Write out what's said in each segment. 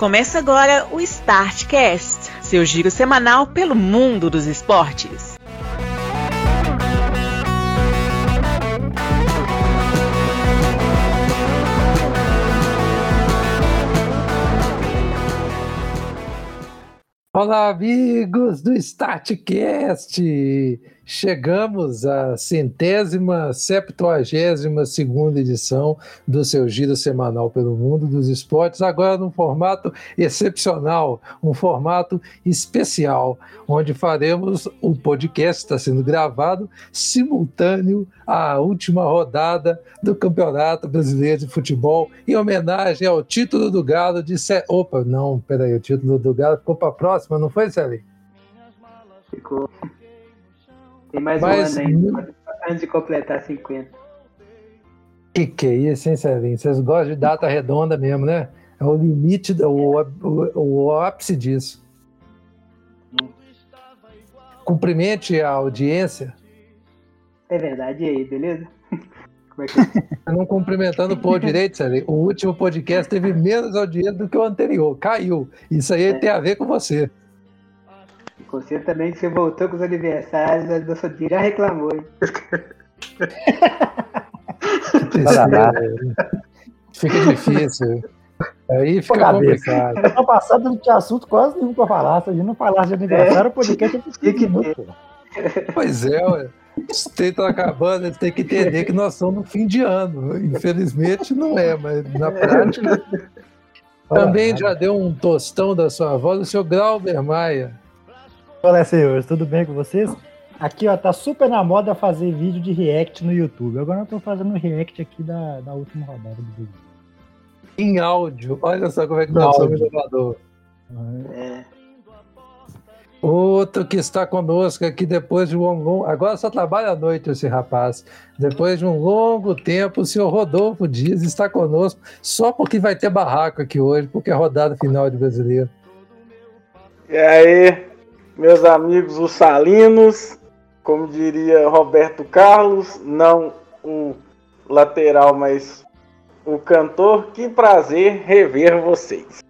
Começa agora o Startcast, seu giro semanal pelo mundo dos esportes. Olá, amigos do Startcast! Chegamos à centésima, septuagésima segunda edição do seu giro semanal pelo mundo dos esportes, agora num formato excepcional, um formato especial, onde faremos um podcast, está sendo gravado, simultâneo à última rodada do Campeonato Brasileiro de Futebol, em homenagem ao título do Galo de... Se... Opa, não, peraí, o título do Galo ficou para a próxima, não foi, Celi? Ficou. Tem mais Mas, um ano ainda, antes de completar 50. Que que é isso, hein, Celinho? Vocês gostam de data redonda mesmo, né? É o limite, o, o, o ápice disso. Hum. Cumprimente a audiência. É verdade, e aí, beleza? Como é que é? Não cumprimentando o povo direito, Celinho. O último podcast teve menos audiência do que o anterior. Caiu. Isso aí é. tem a ver com você. Você também, que você voltou com os aniversários, a Doçodinha já reclamou, hein? fica difícil. Aí fica Pô, complicado. Ano passado não tinha assunto quase nenhum pra falar. Se a gente não falasse de aniversário, é. o podcast é fica muito. Pois é, ué. Os tempos estão acabando, eles têm que entender que nós estamos no fim de ano. Infelizmente não é, mas na prática. Também já deu um tostão da sua voz, o senhor Grauber Maia. Olá, senhores, tudo bem com vocês? Aqui, ó, tá super na moda fazer vídeo de react no YouTube. Agora eu tô fazendo react aqui da, da última rodada do vídeo. Em áudio, olha só como é que nós somos jogador. É. Outro que está conosco aqui depois de um longo. Agora só trabalha à noite esse rapaz. Depois de um longo tempo, o senhor Rodolfo Dias está conosco só porque vai ter barraco aqui hoje, porque é rodada final de brasileiro. E aí, meus amigos os salinos, como diria Roberto Carlos, não o lateral, mas o cantor. Que prazer rever vocês.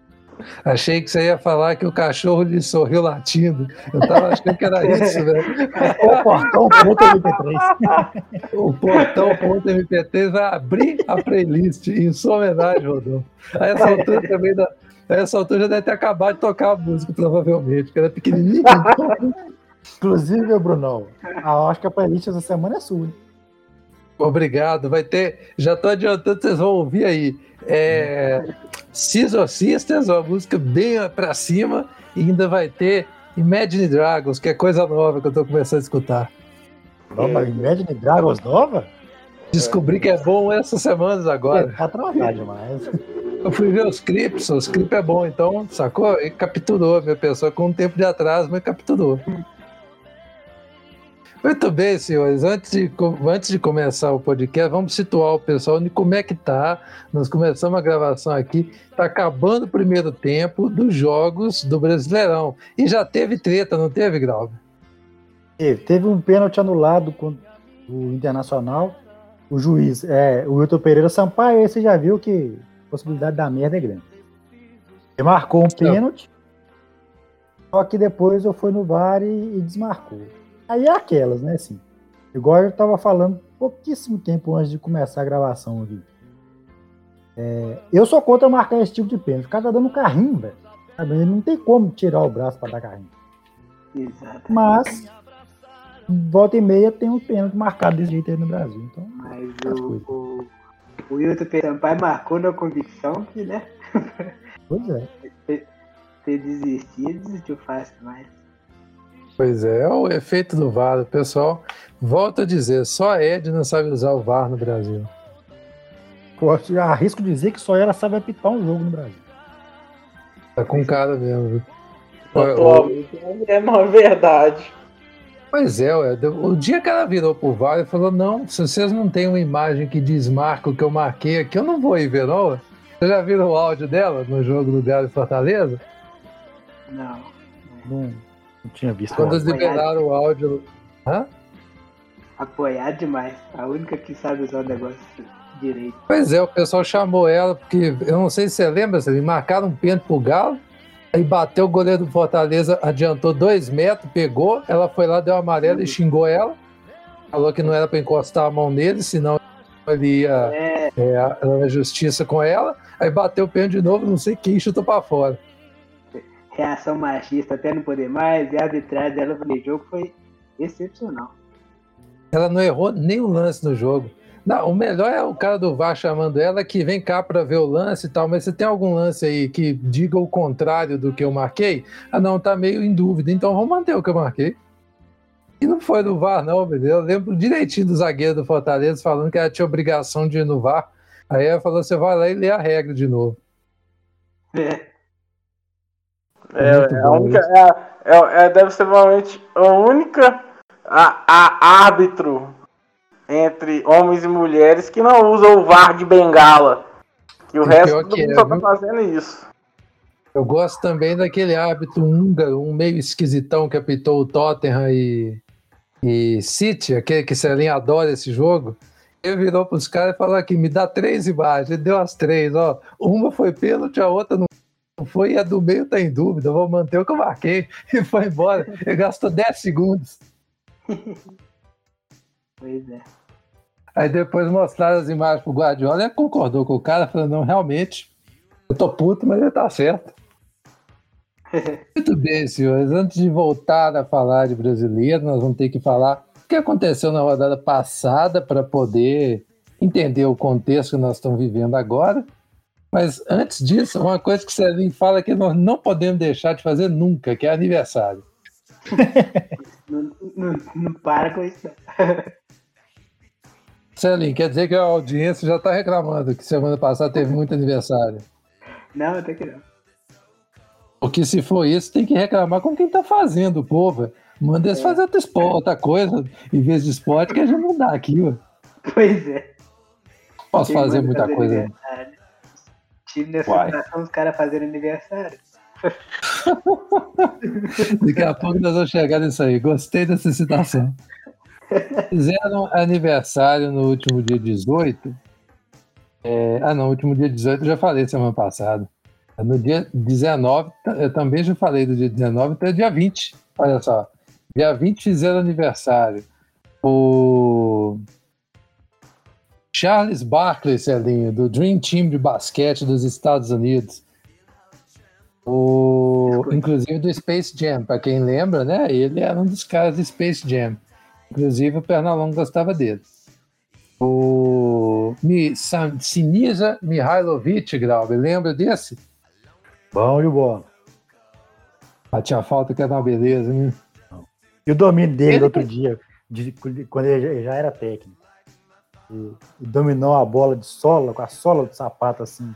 Achei que você ia falar que o cachorro lhe sorriu latindo. Eu tava achando que era isso, velho. O portão.mp3. O portão.mp3 vai abrir a playlist em sua homenagem, Rodolfo. A essa altura também da, essa altura já deve ter acabado de tocar a música, provavelmente, que era pequenininho. Inclusive, Brunão, acho que a playlist essa semana é sua. Obrigado, vai ter. Já estou adiantando, vocês vão ouvir aí. É, Scissor Sisters, uma música bem para cima, e ainda vai ter Imagine Dragons, que é coisa nova que eu estou começando a escutar. Nova, Imagine Dragons nova? Descobri que é bom essas semanas agora. É, tá atrasado demais. Eu fui ver os clipes, os clipes é bom, então, sacou? E capturou, minha pessoa, com um tempo de atraso, mas capturou. Muito bem, senhores. Antes de, antes de começar o podcast, vamos situar o pessoal de como é que tá. Nós começamos a gravação aqui. Está acabando o primeiro tempo dos jogos do Brasileirão. E já teve treta, não teve, Grau? Teve. Teve um pênalti anulado com o Internacional. O juiz, é, o Wilton Pereira Sampaio, você já viu que possibilidade da merda é grande. Ele marcou um pênalti, só que depois eu fui no VAR e, e desmarcou. Aí é aquelas, né, assim. Igual eu estava falando pouquíssimo tempo antes de começar a gravação aqui. É, eu sou contra marcar esse tipo de pênalti. O cara tá dando carrinho, velho. Ele não tem como tirar o braço para dar carrinho. Exato. Mas, volta e meia tem um pênalti marcado desse jeito aí no Brasil. Então, Mas o, o, o Wilton Sampaio marcou na convicção que, né? Pois é. Ter desistido, desistiu fácil demais. Pois é, é o efeito do VAR. Pessoal, volto a dizer, só a Ed não sabe usar o VAR no Brasil. Pô, arrisco dizer que só ela sabe apitar um jogo no Brasil. Tá com cara mesmo. Atualmente é uma verdade. Pois é, ué. o dia que ela virou pro VAR e falou: Não, se vocês não têm uma imagem que desmarca o que eu marquei aqui, eu não vou ir ver, não. Vocês já viram o áudio dela no jogo do Galo e Fortaleza? Não. Não, não tinha visto. Quando eles liberaram o áudio. Hã? Apoiar demais. A única que sabe usar o negócio direito. Pois é, o pessoal chamou ela, porque eu não sei se você lembra, eles marcaram um pênalti pro Galo, aí bateu o goleiro do Fortaleza, adiantou dois metros, pegou, ela foi lá, deu amarelo e xingou ela. Falou que não era para encostar a mão nele, senão ele ia É, é, na justiça com ela. Aí bateu o pênalti de novo, não sei quem chutou para fora. reação machista até não poder mais, e a arbitragem dela no jogo foi excepcional. Ela não errou nenhum lance no jogo. Não, o melhor é o cara do VAR chamando ela que vem cá para ver o lance e tal, mas você tem algum lance aí que diga o contrário do que eu marquei? Ah, não, tá meio em dúvida, então vamos manter o que eu marquei. E não foi do VAR, não, meu Deus. Eu lembro direitinho do zagueiro do Fortaleza falando que ela tinha obrigação de ir no VAR. Aí ela falou: você vai lá e lê a regra de novo. É, É, Muito é a única, é, é- é- deve ser provavelmente a única a, a árbitro entre homens e mulheres que não usa o VAR de bengala. E o E resto que mundo é, só tá fazendo isso. Eu gosto também daquele árbitro húngaro, um meio esquisitão que apitou o Tottenham e, e City, aquele que Celinho adora esse jogo. Ele virou para os caras e falou aqui, me dá três imagens. Ele deu as três, ó. Uma foi pênalti, a outra não foi, e a do meio tá em dúvida. Eu vou manter o que eu marquei. E foi embora. Ele gastou 10 segundos. pois é. Aí depois mostraram as imagens pro Guardiola e ele concordou com o cara, falando, não, realmente, eu tô puto, mas ele tá certo. Muito bem, senhores. Antes de voltar a falar de brasileiro, nós vamos ter que falar o que aconteceu na rodada passada para poder entender o contexto que nós estamos vivendo agora. Mas antes disso, uma coisa que o Celinho fala que nós não podemos deixar de fazer nunca, que é aniversário. Não, não, não para com isso. Celinho, quer dizer que a audiência já está reclamando que semana passada teve muito aniversário. Não, até que não. Porque se for isso, tem que reclamar com quem tá fazendo, povo. Manda eles fazer outra, espo- outra coisa em vez de esporte que a gente não dá aqui, ó. Pois é. Posso Quem fazer muita coisa. aniversário? Time nessa situação, os caras fazendo aniversário. Daqui a pouco nós vamos chegar nisso aí. Gostei dessa citação. Fizeram aniversário no último dia 18. É, ah, não, último dia 18 eu já falei semana passada. No dia 19, t- eu também já falei do dia 19 até dia 20. Olha só. Dia 20 fizeram aniversário. O Charles Barkley, Celinho, do Dream Team de basquete dos Estados Unidos. O, inclusive do Space Jam, para quem lembra, né? Ele era um dos caras do Space Jam. Inclusive o Pernalonga gostava dele. O Sinisa Mihailovic, Grauber, lembra desse? Bom e o bom. Batia falta que era uma beleza, né? E o domínio dele Ele- outro dia, de- quando ele já- era técnico. E, dominou a bola de sola, com a sola do sapato assim,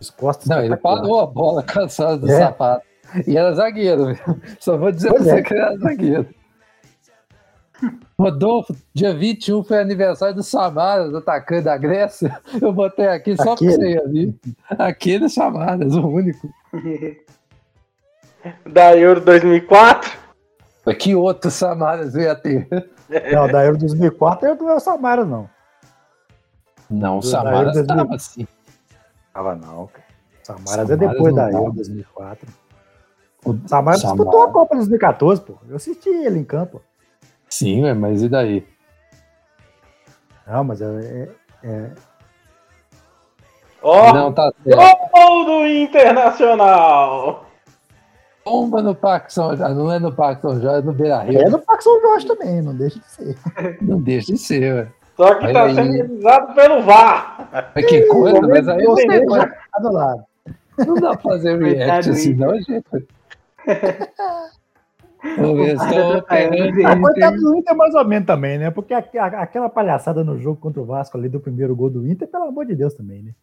as costas. Não, ele parou a bola cansada do É. sapato. E era zagueiro, viu? Só vou dizer Pois pra você é. que ele era zagueiro. Rodolfo, dia 21 foi aniversário do Samaras, atacante da Grécia. Eu botei aqui só Aquele? pra você ir ali. Aquele Samaras, o único. Da Euro 2004. Que outro Samaras ia ter? Não, da Euro 2004 eu não é o Samara, não. Não, o Samaras Euro 2000. tava assim. Tava não, cara. Samaras é Samaras depois não da. Euro 2004. O Samaras Samaras- disputou a Copa de 2014, pô. Eu assisti ele em campo. Sim, ué, mas e daí? Não, mas é, é- Ó, Não, tá certo. gol do Internacional. Bomba no Parque São Jorge. Não é no Parque São Jorge, é no Beira Rio. é Parque São Jorge também, não deixa de ser. Não deixa de ser, ué. Só que tá Olha sendo aí. realizado pelo VAR. Mas que coisa, mas aí Eu você sei, tá do lado. Não dá pra fazer react assim, não, gente. Estou tá. Ah, Inter. coitado do Inter mais ou menos também, né? Porque a- a- aquela palhaçada no jogo contra o Vasco ali do primeiro gol do Inter, pelo amor de Deus também, né?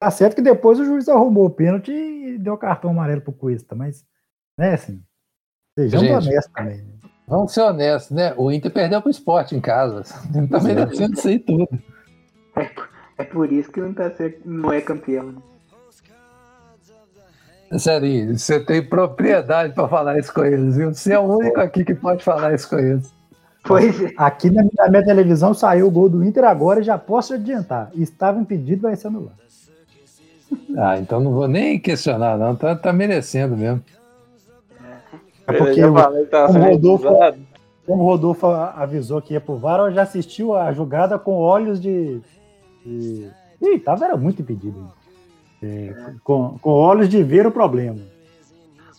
Tá certo que depois o juiz arrumou o pênalti e deu cartão amarelo pro Cuesta, mas, né, assim, sejamos Gente. honestos também. né? Vamos ser honestos, né? O Inter perdeu pro esporte em casa. Também não sendo isso aí tudo. É por isso que não, tá ser, não é campeão. Sério, você tem propriedade pra falar isso com eles, viu? Você é o único aqui que pode falar isso com eles. Pois é. Aqui na, na minha televisão saiu o gol do Inter agora e já posso adiantar. Estava impedido, vai ser anulado. Ah, então não vou nem questionar, não. Tá, tá merecendo mesmo. É porque falei tava o Rodolfo- como o Rodolfo avisou que ia pro VAR, eu já assistiu a jogada com olhos de. de... Ih, tava era muito impedido. É, com, com olhos de ver o problema.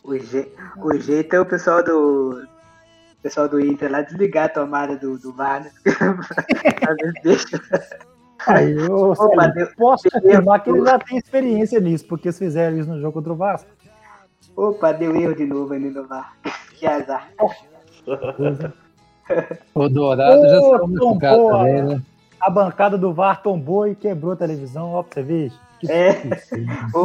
O, je- o jeito é o pessoal do. o pessoal do Inter lá desligar a tomada do, do VAR, né? Aí eu Opa, Célio, deu- posso afirmar que ele já tem experiência nisso, porque se fizeram isso no jogo contra o Vasco. Opa, deu erro de novo ali no VAR. Que azar. O Dourado já saiu machucado tombou, também, né? A bancada do VAR tombou e quebrou a televisão, ó, pra você ver. Que É.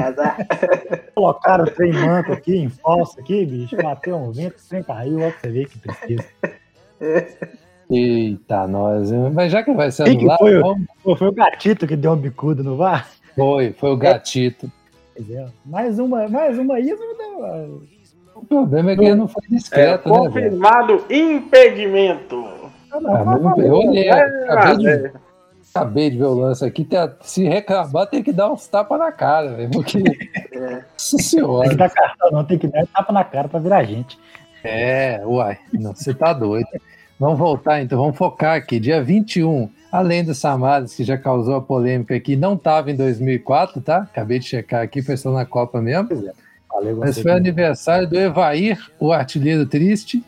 azar. Colocaram o trem manco aqui, em falso aqui, bicho, bateu um vento, o trem caiu, ó, pra você ver que tristeza. Eita, nós. Mas já que vai ser anulado, foi o- vamos- foi o gatito que deu um bicudo no VAR? foi, foi o gatito. Pois é. Mais uma, mais uma aí, não deu. O problema é que ele não foi É, discreto, né, confirmado impedimento. Ah, não, Ah, não- eu olhei, É, acabei de, é. Acabei de ver o lance aqui. tem a- se reclamar, tem que dar uns tapas na cara, velho. Porque. É. Nossa Tem que senhora. dar cartão, não, tem que dar tapa na cara pra virar gente. É, uai. Não, você tá doido. Vamos voltar então, vamos focar aqui. Dia 21, além do Samaras, que já causou a polêmica aqui, não estava em 2004, tá? Acabei de checar aqui, foi só na Copa mesmo. Valeu, Mas foi aniversário do Evair, o artilheiro triste,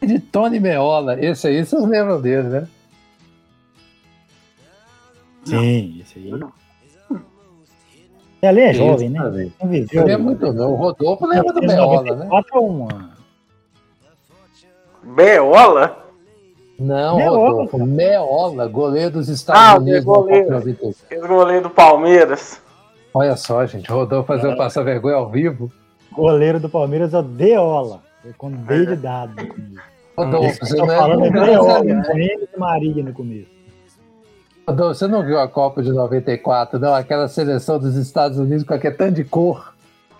e de Tony Meola. Esse aí vocês lembram dele, né? Sim, esse aí. Ele é jovem, né? Esse, Não viveu. Ele é muito não. O Rodolfo lembra do Meola, né? 94 é uma. Beola? Não, Meola. Rodolfo. Meola, goleiro dos Estados Ah, Unidos. goleiro. na Copa 96. Esse goleiro do Palmeiras. Olha só, gente. Rodolfo fazer eu passar vergonha ao vivo. Goleiro do Palmeiras é o Deola. É com D de dado. Rodolfo, você não, falando é é, Deola, com N de Maria no começo. Você não viu a Copa de 94, não? Aquela seleção dos Estados Unidos com aquele tanto de cor.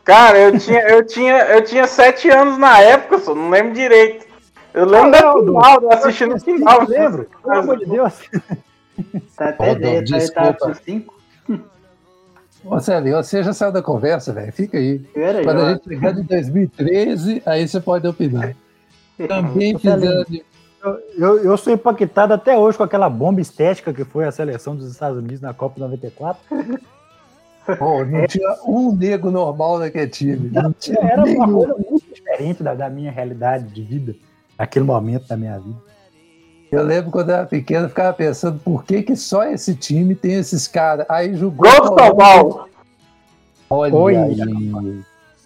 Cara, eu tinha, eu tinha, eu tinha sete anos na época, só não lembro direito. Eu lembro da final, eu assisti no final. Eu lembro, pelo amor de Deus. Tá até Dom, velho, tá, tá desculpa. 5. Ô, Célio, você já saiu da conversa, velho. Fica aí. Quando a gente chegar de 2013, aí você pode opinar. Também fizeram. Eu, eu, eu sou impactado até hoje com aquela bomba estética que foi a seleção dos Estados Unidos na Copa 94. Pô, não tinha um nego normal naquele time. Não tinha Era uma nenhum. coisa muito diferente da, da minha realidade de vida, naquele momento da minha vida. Eu lembro quando eu era pequeno, eu ficava pensando por que, que só esse time tem esses caras. Aí jogou. Gol do São Paulo. Olha Oi. aí.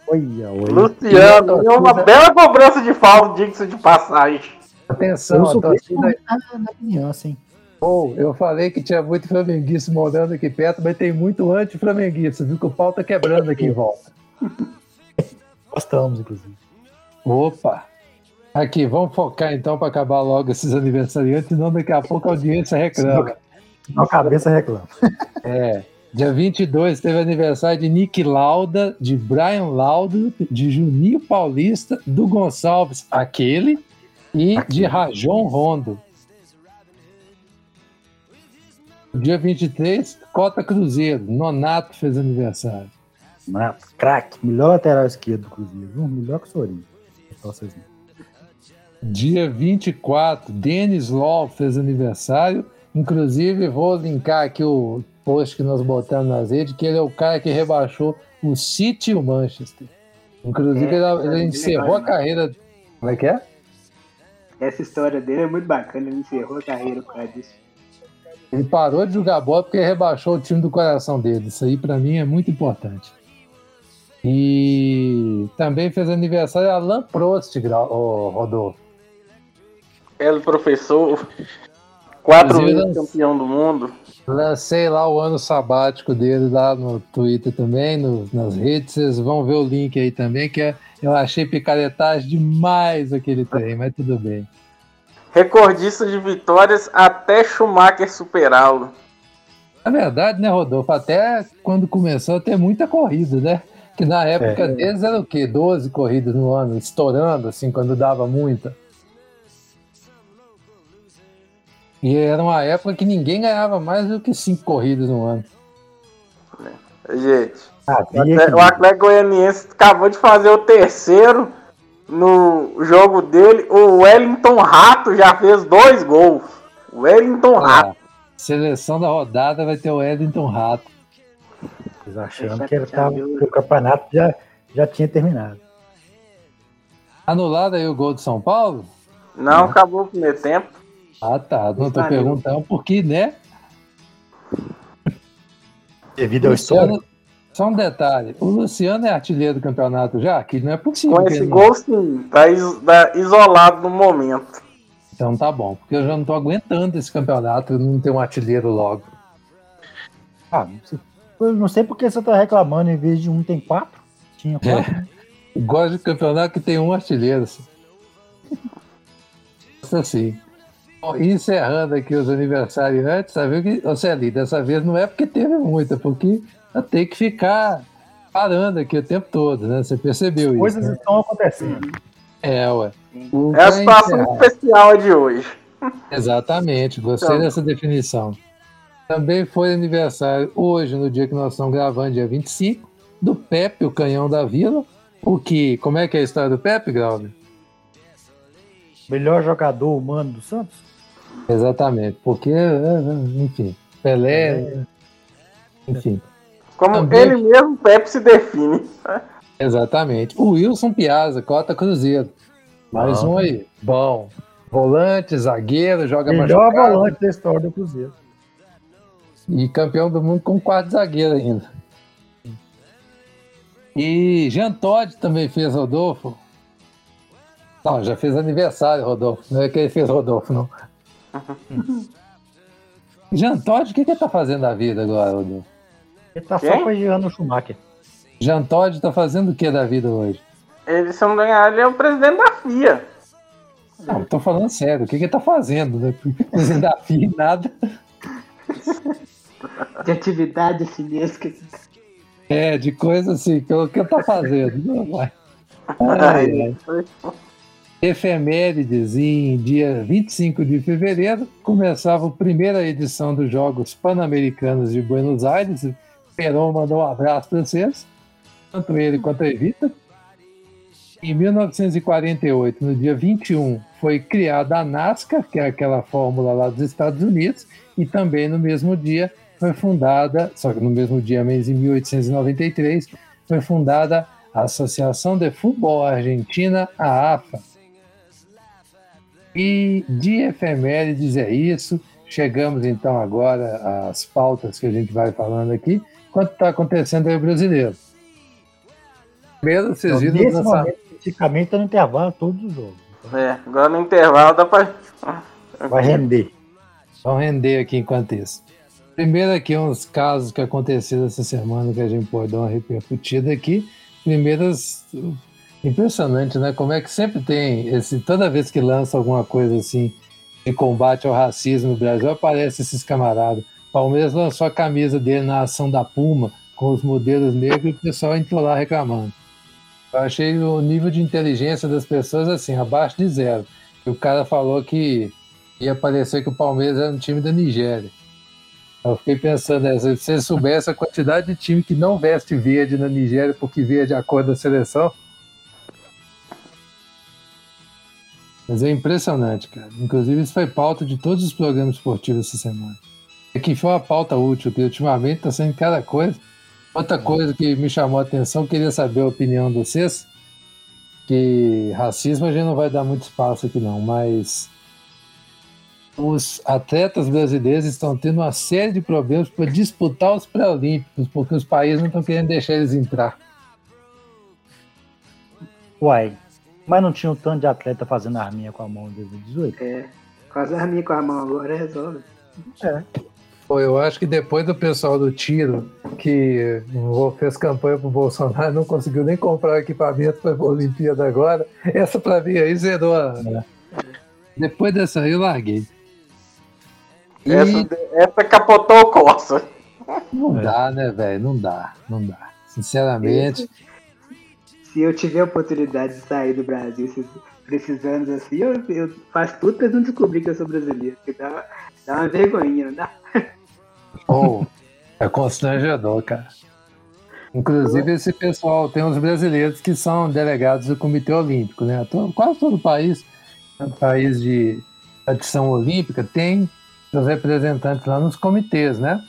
Olha, olha. Luciano, e uma bela cobrança de falta, diga-se de passagem. Atenção, Eu a sou torcida na, na criança, hein? Eu falei que tinha muito flamenguista morando aqui perto, mas tem muito anti-flamenguista, viu? Que o pau tá quebrando aqui em volta. Gostamos, inclusive. Opa! Aqui, vamos focar então para acabar logo esses aniversariantes, senão daqui a pouco a audiência reclama. Na cabeça reclama. É. Dia 22 teve aniversário de Nick Lauda, de Brian Lauda, de Juninho Paulista, do Gonçalves, aquele, e de Rajon Rondo. Dia 23, Cota Cruzeiro, Nonato fez aniversário. Nato, craque. Melhor lateral esquerdo do Cruzeiro. Melhor que o Sorinho. Vocês. Dia 24, Denis Law fez aniversário. Inclusive, vou linkar aqui o post que nós botamos nas redes, que ele é o cara que rebaixou o City e o Manchester. Inclusive, É, ele, ele é encerrou legal a carreira. Como é que é? Essa história dele é muito bacana, ele encerrou a carreira por causa disso. Ele parou de jogar bola porque rebaixou o time do coração dele. Isso aí, pra mim, é muito importante. E também fez aniversário Alan Prost, ô, Rodolfo. Ele, professor, quatro vezes campeão do mundo. Lancei lá o ano sabático dele lá no Twitter também, no- nas redes. Vocês vão ver o link aí também, que é- eu achei picaretagem demais aquele trem, mas tudo bem. Recordista de vitórias até Schumacher superá-lo. Na verdade, né, Rodolfo? Até quando começou a ter muita corrida, né? Que na época É. deles era o quê? 12 corridas no ano, estourando, assim, quando dava muita. E era uma época que ninguém ganhava mais do que cinco corridas no ano. Gente, o Atlético Goianiense acabou de fazer o terceiro no jogo dele. O Wellington Rato já fez dois gols. O Wellington Rato. Ah, seleção da rodada vai ter o Edington Rato. Vocês achando que, ele tava, que o campeonato já, já tinha terminado. Anulado aí o gol de São Paulo? Não acabou o primeiro tempo. Ah, tá. Não tô Valeu. perguntando porque, né? Devido ao histórico. Luciano, só um detalhe. O Luciano é artilheiro do campeonato já? Que não é possível. Com esse gol, sim. Tá, is- tá isolado no momento. Então tá bom. Porque eu já não tô aguentando esse campeonato e não ter um artilheiro logo. Ah, não sei- eu não sei porque você tá reclamando, em vez de um tem quatro. Tinha quatro. Eu gosto de campeonato que tem um artilheiro. Assim. Isso assim. Bom, encerrando aqui os aniversariantes, sabe que, ô Celi, dessa vez não é porque teve muita, porque tenho que ficar parando aqui o tempo todo, né? Você percebeu isso? Coisas né? estão acontecendo. É, ué. O É a situação encerrar- especial de hoje. Exatamente, gostei Então. dessa definição. Também foi aniversário hoje, no dia que nós estamos gravando, dia 25, do Pepe, o canhão da vila. O que, como é que é a história do Pepe, Glauber? Melhor jogador humano do Santos? Exatamente, porque, é, é, enfim, Pelé, enfim, Como Também- ele mesmo, Pepe se define. exatamente. O Wilson Piazza, cota Cruzeiro. Mais Ah. um aí. Bom. Volante, zagueiro, joga Melhor machucado. volante da história do Cruzeiro. E campeão do mundo com quarto zagueiro ainda. E Jean Todt também fez Rodolfo. Não, já fez aniversário, Rodolfo. Não é que ele fez Rodolfo, não. Jean Todt, o que, que ele tá fazendo da vida agora? Ele tá Quem? só plagiando o Schumacher. Jean Todt tá fazendo o que da vida hoje? Ele, se eu não engano, ele é o presidente da FIA. Não, tô falando sério. O que, que ele tá fazendo? Né? Presidente da FIA, nada. De atividade assim mesmo. que- É, de coisa assim, que o que ele tá fazendo? Não vai. Ai, ai. Efemérides, em dia 25 de fevereiro, começava a primeira edição dos Jogos Pan-Americanos de Buenos Aires. Peron mandou um abraço para vocês, tanto ele quanto a Evita. Em 1948, no dia 21, foi criada a NASCAR, que é aquela fórmula lá dos Estados Unidos, e também no mesmo dia foi fundada, só que no mesmo dia, mas em 1893, foi fundada a Associação de Futebol Argentina, a AFA. E de efemérides é isso. Chegamos então agora às pautas que a gente vai falando aqui. Quanto está acontecendo aí o brasileiro? Primeiro, vocês Então, viram nesse o momento, lançamento. praticamente, tá no intervalo todos os jogos. É, agora no intervalo dá pra. Vai render. Vamos render aqui enquanto isso. Primeiro aqui uns casos que aconteceram essa semana que a gente pode dar uma repercutida aqui. Primeiras impressionante, né? Como é que sempre tem esse toda vez que lança alguma coisa assim de combate ao racismo no Brasil aparece esses camaradas. Palmeiras lançou a camisa dele na ação da Puma com os modelos negros e o pessoal entrou lá reclamando. Eu achei o nível de inteligência das pessoas assim abaixo de zero. E o cara falou que ia parecer que o Palmeiras era um time da Nigéria. Eu fiquei pensando, né, se você soubesse a quantidade de time que não veste verde na Nigéria porque verde é a cor da seleção. Mas é impressionante, cara. Inclusive, isso foi pauta de todos os programas esportivos essa semana. É que foi uma pauta útil, que ultimamente está sendo cada coisa. Outra coisa que me chamou a atenção, queria saber a opinião de vocês, que racismo a gente não vai dar muito espaço aqui não, mas os atletas brasileiros estão tendo uma série de problemas para disputar os pré-olímpicos, porque os países não estão querendo deixar eles entrar. Uai, mas não tinha um tanto de atleta fazendo arminha com a mão em 2018? É, com as arminhas com a mão agora resolve. Pô, eu acho que depois do pessoal do tiro, que fez campanha pro Bolsonaro, não conseguiu nem comprar equipamento para a Olimpíada agora, essa para mim aí zerou. a- Depois dessa aí eu larguei. E Essa, essa capotou o Corsa. não É. dá, né, velho? Não dá, não dá. Sinceramente, Se eu tiver a oportunidade de sair do Brasil, se, precisando assim, eu, eu faço tudo pra não descobrir que eu sou brasileiro. Que dá, dá uma vergonhinha, não dá? Oh, é constrangedor, cara. Inclusive, esse pessoal tem uns brasileiros que são delegados do Comitê Olímpico, né? Todo, quase todo país, país de tradição olímpica, tem seus representantes lá nos comitês, né?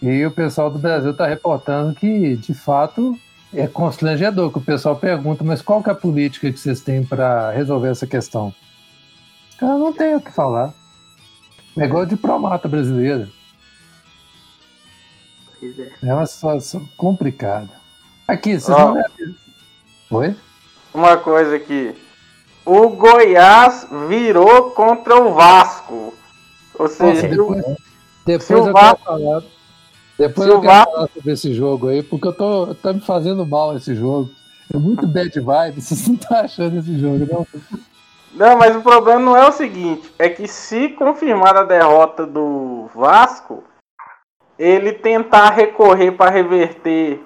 E o pessoal do Brasil está reportando que, de fato, é constrangedor que o pessoal pergunta, mas qual que é a política que vocês têm para resolver essa questão? Os caras não têm o que falar. É igual a diplomata brasileira. Pois é. É uma situação complicada. Aqui, vocês Ó. não Oi? Uma coisa aqui. O Goiás virou contra o Vasco. Ou seja, Nossa, depois, se depois o eu Vasco-. Depois se eu quero falar sobre esse jogo aí, porque eu tô tá me fazendo mal esse jogo. É muito bad vibe, vocês não estão achando esse jogo, não? Não, mas o problema não é o seguinte, é que se confirmar a derrota do Vasco, ele tentar recorrer para reverter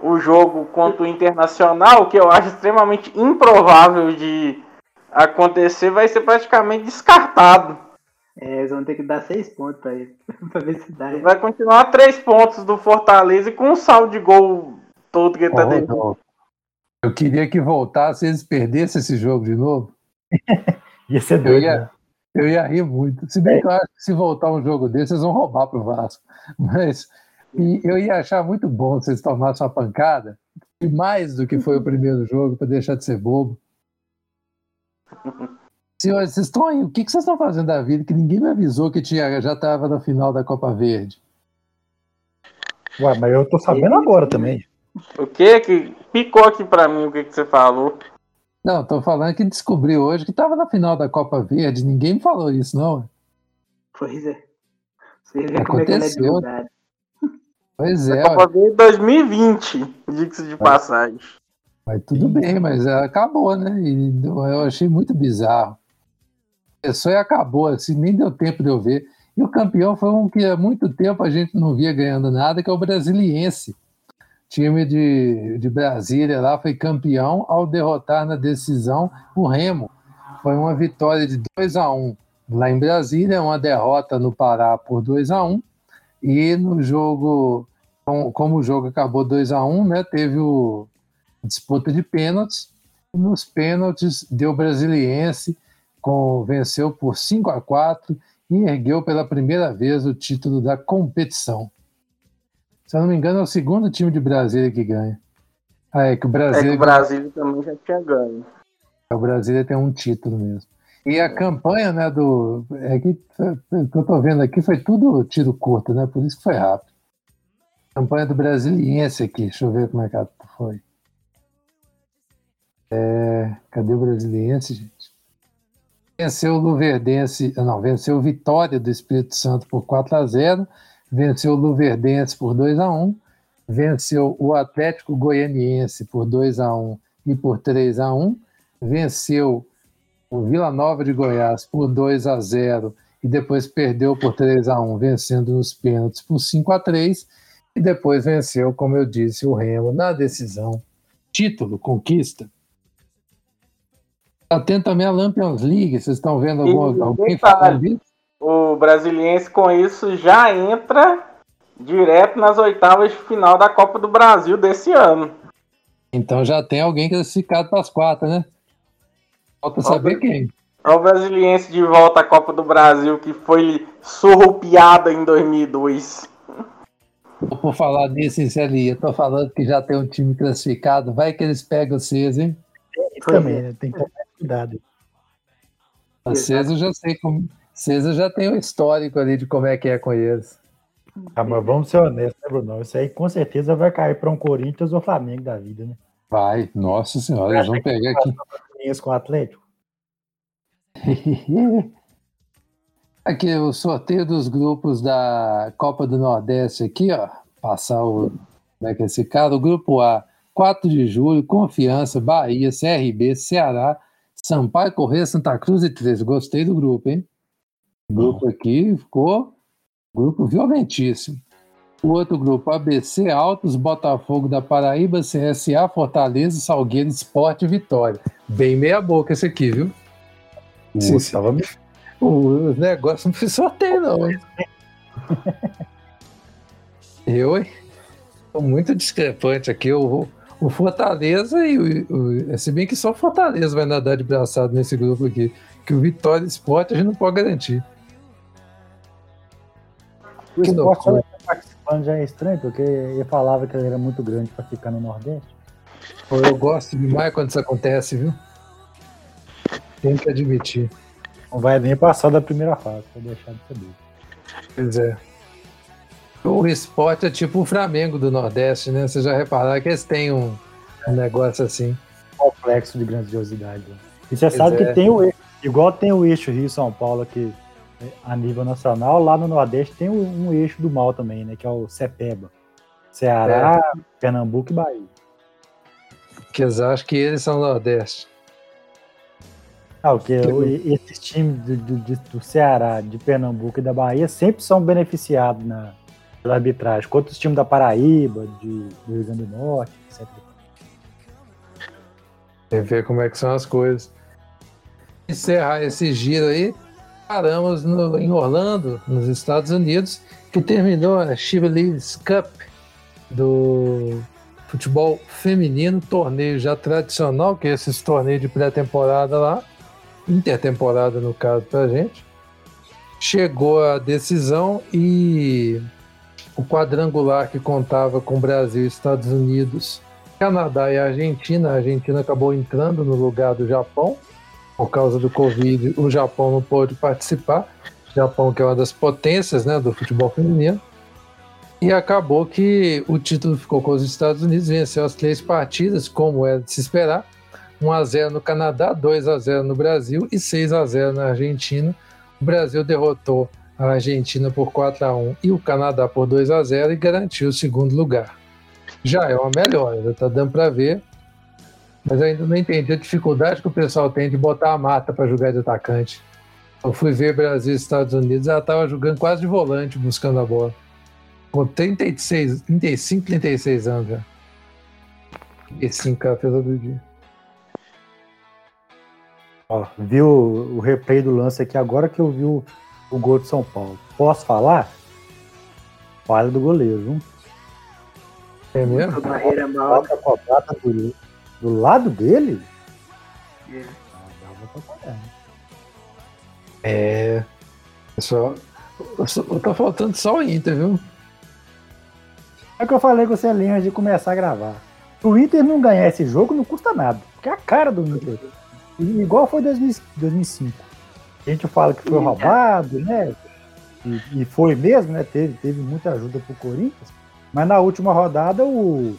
o jogo contra o Internacional, que eu acho extremamente improvável de acontecer, vai ser praticamente descartado. É, eles vão ter que dar seis pontos pra ele. pra ver se dá. Vai continuar três pontos do Fortaleza e com um saldo de gol todo que ele tá Ô, dentro. Eu queria que voltasse e eles perdessem esse jogo de novo. Ia ser Eu doido. ia, né? eu ia rir muito. Se bem que eu acho que se voltar um jogo desse, eles vão roubar pro Vasco. Mas e eu ia achar muito bom se eles tomassem uma pancada, e mais do que foi o primeiro jogo, para deixar de ser bobo. Senhores, vocês estão aí, o que, que vocês estão fazendo da vida que ninguém me avisou que tinha, já estava na final da Copa Verde? Ué, mas eu tô sabendo agora também. O que que picou aqui pra mim o que, que você falou? Não, tô falando que descobri hoje que estava na final da Copa Verde, ninguém me falou isso, não. Pois é. Você vê como é que ela é Aconteceu. divulgada. Pois é, A Copa Verde 2020, diga-se de passagem. Mas tudo bem, mas acabou, né? E eu achei muito bizarro. Começou e acabou, assim, nem deu tempo de eu ver. E o campeão foi um que há muito tempo a gente não via ganhando nada, que é o Brasiliense. Time de, de Brasília lá foi campeão ao derrotar na decisão o Remo. Foi uma vitória de 2 a 1 lá em Brasília, uma derrota no Pará por 2 a 1 E no jogo, com- como o jogo acabou 2 a 1 né? Teve o, disputa de pênaltis. Nos pênaltis deu Brasiliense, com, venceu por 5 a 4 e ergueu pela primeira vez o título da competição. Se eu não me engano, é o segundo time de Brasília que ganha. Ah, é que o É Brasil, que o Brasil também já tinha ganho. o Brasília tem um título mesmo. E a campanha, né, do. É que, o que eu tô vendo aqui foi tudo tiro curto, né? Por isso que foi rápido. Campanha do Brasiliense aqui, deixa eu ver como é que foi. É, cadê o Brasiliense, gente? Venceu o Luverdense, não, venceu Vitória do Espírito Santo por 4 a 0 venceu o Luverdense por 2 a 1 venceu o Atlético Goianiense por 2 a 1 e por 3 a 1 venceu o Vila Nova de Goiás por 2 a 0 e depois perdeu por 3 a 1 vencendo nos pênaltis por 5 a 3 e depois venceu, como eu disse, o Remo na decisão. Título, conquista. Tendo também a Lampions League, vocês estão vendo algum, alguém falando disso? O Brasiliense com isso já entra direto nas oitavas de final da Copa do Brasil desse ano. Então já tem alguém classificado para as quartas, né? Falta saber quem. É o Brasiliense de volta à Copa do Brasil que foi surrupiada em 2002. Por falar nisso, eu tô falando que já tem um time classificado, vai que eles pegam vocês, hein? Também, né? Tem que cuidado. Vocês eu já sei como. Eu já tem o histórico ali de como é que é com eles. Ah, mas vamos ser honestos, né, Bruno? Isso aí com certeza vai cair para um Corinthians ou Flamengo da vida, né? Vai, nossa senhora, eles vão pegar aqui. Com o Atlético. Aqui, o sorteio dos grupos da Copa do Nordeste aqui, ó. Passar o. Como é que é esse cara? O grupo A, 4 de julho, Confiança, Bahia, CRB, Ceará, Sampaio Correia, Santa Cruz e 13. Gostei do grupo, hein? O grupo aqui ficou grupo violentíssimo. O outro grupo, ABC, Altos, Botafogo da Paraíba, CSA, Fortaleza, Salgueiro, Esporte e Vitória. Bem meia boca esse aqui, viu? Sim, sim. tava... O negócio não fiz sorteio, não. hein? Eu, hein? Tô muito discrepante aqui. O, o Fortaleza e o, o. Se bem que só o Fortaleza vai nadar de braçado nesse grupo aqui. Que o Vitória Esporte a gente não pode garantir. O Que esporte loucura. tá participando já é estranho, porque ele falava que ele era muito grande para ficar no Nordeste. Eu gosto demais quando isso acontece, viu? Tenho que admitir. Não vai nem passar da primeira fase, vou deixar de saber. Pois é. O esporte é tipo o Flamengo do Nordeste, né? Vocês já repararam que eles têm um, um negócio assim. Complexo de grandiosidade. E você Pois sabe é. que tem o eixo, igual tem o eixo Rio-São Paulo aqui né, a nível nacional, lá no Nordeste tem um, um eixo do mal também, né? Que é o CEPEBA. Ceará, Pernambuco e Bahia. Que eles acham que eles são Nordeste. Ah, porque o- esses times do, do, do Ceará, de Pernambuco e da Bahia sempre são beneficiados na, pela arbitragem, contra os times da Paraíba, de, do Rio Grande do Norte, etc. Tem que ver como é que são as coisas. Encerrar esse giro aí, paramos no- em Orlando, nos Estados Unidos, que terminou a Shiva Leaves Cup do futebol feminino, torneio já tradicional, que é esses torneios de pré-temporada lá, intertemporada no caso pra gente. Chegou a decisão e o quadrangular que contava com Brasil Estados Unidos Canadá e Argentina. A Argentina acabou entrando no lugar do Japão. Por causa do Covid, o Japão não pôde participar. O Japão, que é uma das potências né, do futebol feminino. E acabou que o título ficou com os Estados Unidos, venceu as três partidas, como era de se esperar. 1x0 no Canadá, 2x0 no Brasil e 6x0 na Argentina. O Brasil derrotou a Argentina por 4x1 e o Canadá por 2x0 e garantiu o segundo lugar já é uma melhora, já tá dando para ver. Mas eu ainda não entendi a dificuldade que o pessoal tem de botar a mata para jogar de atacante. Eu fui ver Brasil e Estados Unidos, ela tava jogando quase de volante, buscando a bola. Com 36, 35, 36 anos já. 35 cara fez outro dia. Ó, viu o replay do lance aqui agora que eu vi o, o gol de São Paulo. Posso falar? Falha do goleiro, viu? É mesmo? A barreira mal. Cobrada do, do lado dele? É. Ah, pra pagar. É. Só, só, tá faltando só o Inter, viu? É o que eu falei com você ali antes de começar a gravar. O Inter não ganhar esse jogo não custa nada. Porque é a cara do Inter. E Igual foi 2000 2005. A gente fala que foi Sim, roubado, né? E, e foi mesmo, né? Teve, teve muita ajuda pro Corinthians. Mas na última rodada o,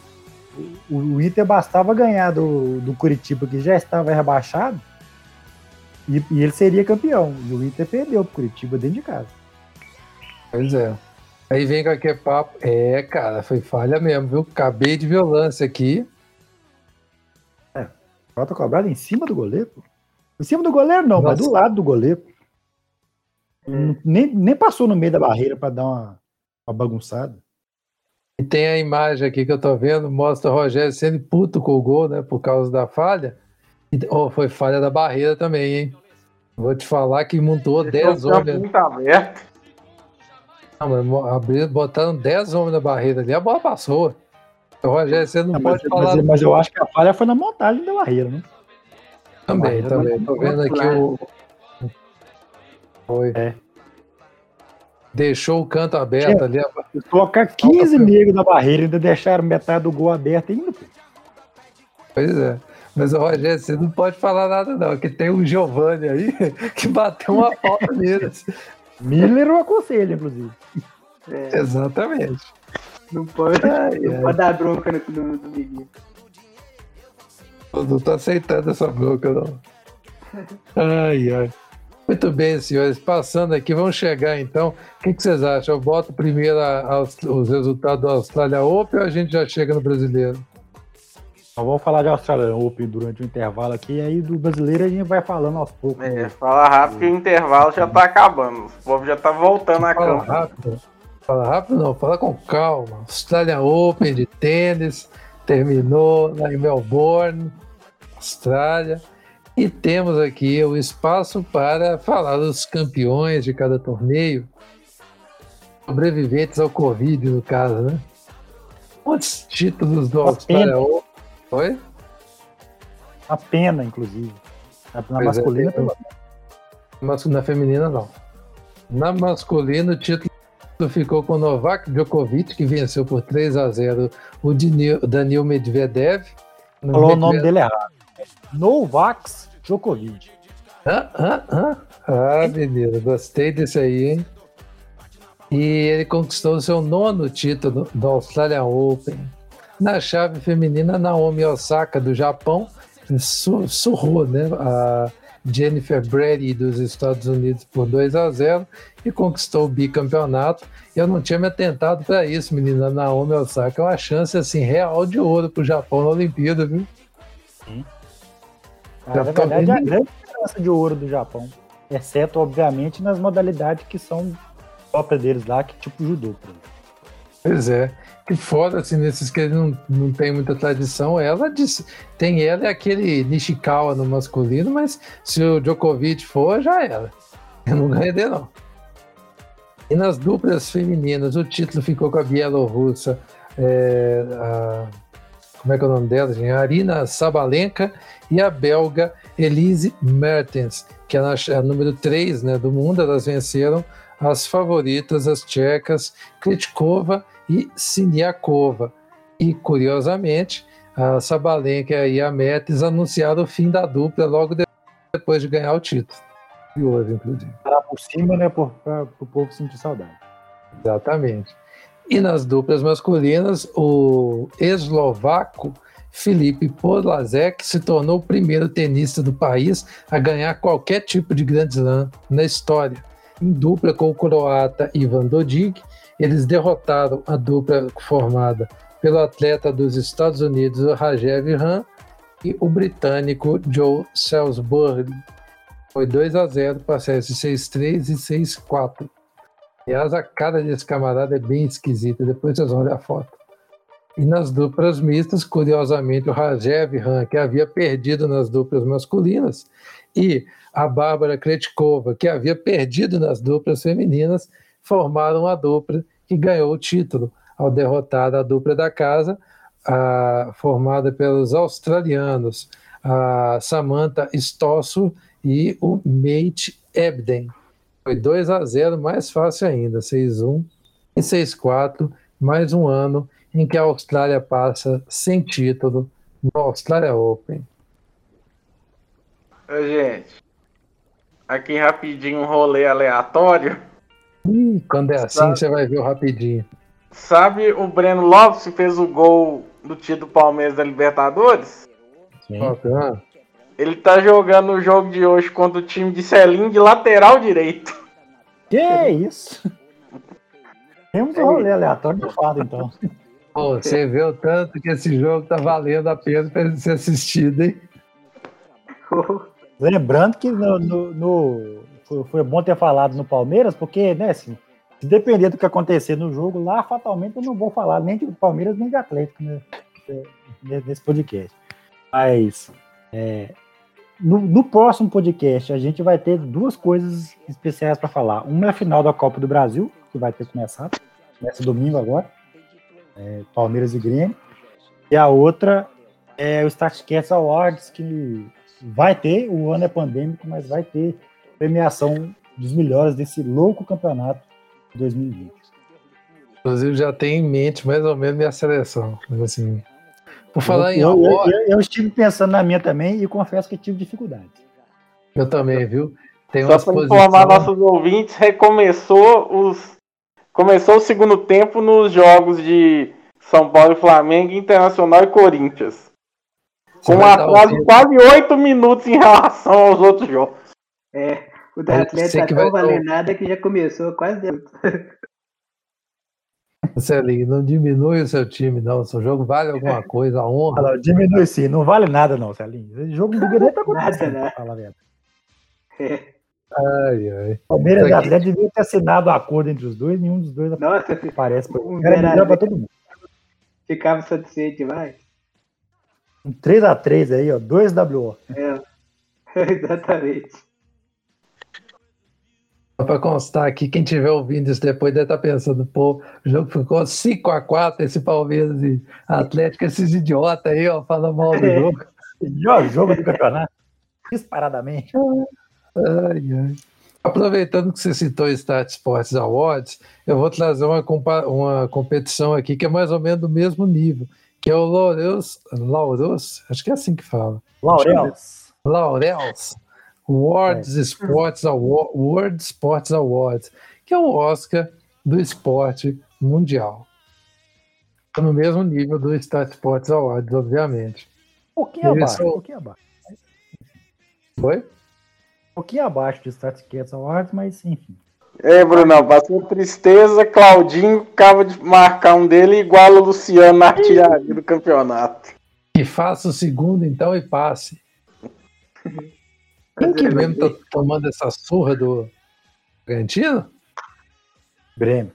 o, o Inter bastava ganhar do, do Curitiba, que já estava rebaixado. E, e ele seria campeão. E o Inter perdeu pro Curitiba dentro de casa. Pois é. Aí vem com aquele papo. É, cara, foi falha mesmo, viu? Acabei de violência aqui. Falta cobrada em cima do goleiro. Em cima do goleiro não, mas Nossa. do lado do goleiro. Não- Nem, nem passou no meio da barreira para dar uma, uma bagunçada. E tem a imagem aqui que eu tô vendo, mostra o Rogério sendo puto com o gol, né? Por causa da falha. E, oh, foi falha da barreira também, hein? Vou te falar que montou 10 O homens. tá aberto. Não, mas botaram 10 homens na barreira ali, a bola passou. O Rogério, você não Não, pode mas, falar mas- mas eu acho que a falha foi na montagem da barreira, né? Também, barreira também. não- Tô vendo aqui o. Foi. É. Deixou o canto aberto ali. Colocar 15 negros na barreira ainda deixaram metade do gol aberto ainda. pô. Pois é. Mas, Rogério, você não pode falar nada, não. Que tem o Giovanni aí que bateu uma falta neles. Miller eu aconselho, inclusive. É, Exatamente. não pode, Ai, não pode dar bronca no, no, no menino. Eu não tô aceitando essa bronca, não. Ai, ai. Muito bem, senhores. Passando aqui, vamos chegar então. O que, que vocês acham? Eu boto primeiro a- aos- os resultados do Austrália Open ou a gente já chega no brasileiro? Então vamos falar de Australian Open durante o intervalo aqui, aí do brasileiro a gente vai falando aos poucos. É, fala rápido que o intervalo já tá acabando. O povo já tá voltando a Fala campo. rápido. Fala rápido não, fala com calma. Australian Open de tênis terminou lá em Melbourne, Austrália. E temos aqui o espaço para falar dos campeões de cada torneio, sobreviventes ao Covid, no caso, né? Quantos títulos do Austrália Open? Foi? A pena, inclusive. Na, é, masculina, tem- pelo Mas na feminina, não. Na masculina, o título ficou com Novak Djokovic, que venceu por 3 a 0 o Daniil Medvedev. Falou o nome dele errado. Novax Djokovic. Hã? Hã? Hã? Ah, menino, gostei desse aí, hein? E ele conquistou o seu nono título do Australian Open. Na chave feminina, Naomi Osaka, do Japão, su- surrou né, a Jennifer Brady dos Estados Unidos por 2 a 0 e conquistou o bicampeonato. Eu não tinha me atentado para isso, menina. Naomi Osaka é uma chance assim, real de ouro para o Japão na Olimpíada, viu? Ah, na tô verdade, é a grande diferença de ouro do Japão. Exceto, obviamente, nas modalidades que são próprias deles lá, que tipo judô. por exemplo. Pois é. Que fora, assim, nesses que não, não tem muita tradição, ela disse, tem ela e aquele Nishikawa no masculino, mas se o Djokovic for, já era. Eu não ganhei dele, não. E nas duplas femininas, o título ficou com a bielorrussa, é, a- como é que é o nome dela, gente? A Arina Sabalenka e a belga Elise Mertens, que é a, a número 3 né, do mundo, elas venceram as favoritas, as tchecas, Kritkova e Siniakova. E, curiosamente, a Sabalenka e a Mertens anunciaram o fim da dupla logo de- depois de ganhar o título. Curioso, inclusive. Parar por cima, né, para o povo sentir saudade. Exatamente. E nas duplas masculinas, o eslovaco Felipe Polazek se tornou o primeiro tenista do país a ganhar qualquer tipo de Grand Slam na história. Em dupla com o croata Ivan Dodig, eles derrotaram a dupla formada pelo atleta dos Estados Unidos, Rajev Ram, e o britânico Joe Salisbury. Foi 2 a 0 para de 6-3 e 6-4. Aliás, a cara desse camarada é bem esquisita, depois vocês vão ver a foto. E nas duplas mistas, curiosamente, o Rajev Ram, que havia perdido nas duplas masculinas, e a Bárbara Kretkova, que havia perdido nas duplas femininas, formaram a dupla que ganhou o título ao derrotar a dupla da casa, a- formada pelos australianos, a Samantha Stossel e o Mate Ebden. Foi 2 a 0, mais fácil ainda, 6-1 e 6-4, mais um ano em que a Austrália passa sem título no Australia Open. Ô, gente, aqui rapidinho um rolê aleatório. Ih, quando é assim, Sabe- você vai ver o rapidinho. Sabe o Breno Lopes que fez o gol do título Palmeiras da Libertadores? Top, né? Ele tá jogando o jogo de hoje contra o time de Celim de lateral direito. Que isso? Temos um rolê aleatório de fado, então. Pô, você vê o tanto que esse jogo tá valendo a pena para ele ser assistido, hein? Lembrando que no, no- no- foi, foi bom ter falado no Palmeiras, porque, né, assim, se depender do que acontecer no jogo, lá fatalmente eu não vou falar nem de Palmeiras nem de Atlético né, é, nesse podcast. Mas é, no, no próximo podcast a gente vai ter duas coisas especiais para falar. Uma é a final da Copa do Brasil, que vai ter começado, começa domingo agora, é, Palmeiras e Grêmio. E a outra é o Statcast Awards, que vai ter, o ano é pandêmico, mas vai ter premiação dos melhores desse louco campeonato de 2020. Inclusive, já tem em mente mais ou menos minha seleção. Assim, por falar em eu, eu, eu- eu estive pensando na minha também e confesso que tive dificuldade. eu também, viu? Tem Só para informar nossos ouvintes, recomeçou os começou o segundo tempo nos jogos de São Paulo e Flamengo, Internacional e Corinthians. Você Com um atraso de quase oito minutos em relação aos outros jogos. É, o da Atlético tá vai dar valendo nada que já começou quase deu. Celinho, não diminui o seu time, não. O seu jogo vale alguma coisa, a honra. Fala, diminui sim, não vale nada não, Celinho. Esse jogo não deveria estar Nada, acontecendo, né? pra falar a verdade. É. Ai, ai. Palmeiras e. Atlético deviam ter assinado o acordo entre os dois, nenhum dos dois Nossa, aparece. Um Era melhor pra todo mundo. ficava satisfeito demais. Um 3x3 aí, ó. 2 WO. É, exatamente. Pra constar aqui, quem tiver ouvindo isso depois deve estar pensando, pô, o jogo ficou 5x4, esse Palmeiras e Atlético, esses idiotas aí, ó, falando mal do É. jogo. Melhor jogo do campeonato. Disparadamente. Ai, ai. Aproveitando que você citou o Start Sports Awards, eu vou trazer uma, uma competição aqui que é mais ou menos do mesmo nível, que é o Laureus, Laureus, acho que é assim que fala, Laurels. Laurels World Sports Award, World Sports Awards, que é o Oscar do esporte mundial. Tá no mesmo nível do Start Sports Awards, obviamente. Um pouquinho Eles abaixo. são- Um pouquinho abaixo. Foi? Um pouquinho abaixo de Statistics Awards, mas enfim. É, Brunão, passou tristeza, Claudinho acaba de marcar um dele igual o Luciano na artilharia do campeonato. Que faça o segundo, então, e passe. Quem que mesmo tá tomando essa surra do Bragantino? Grêmio.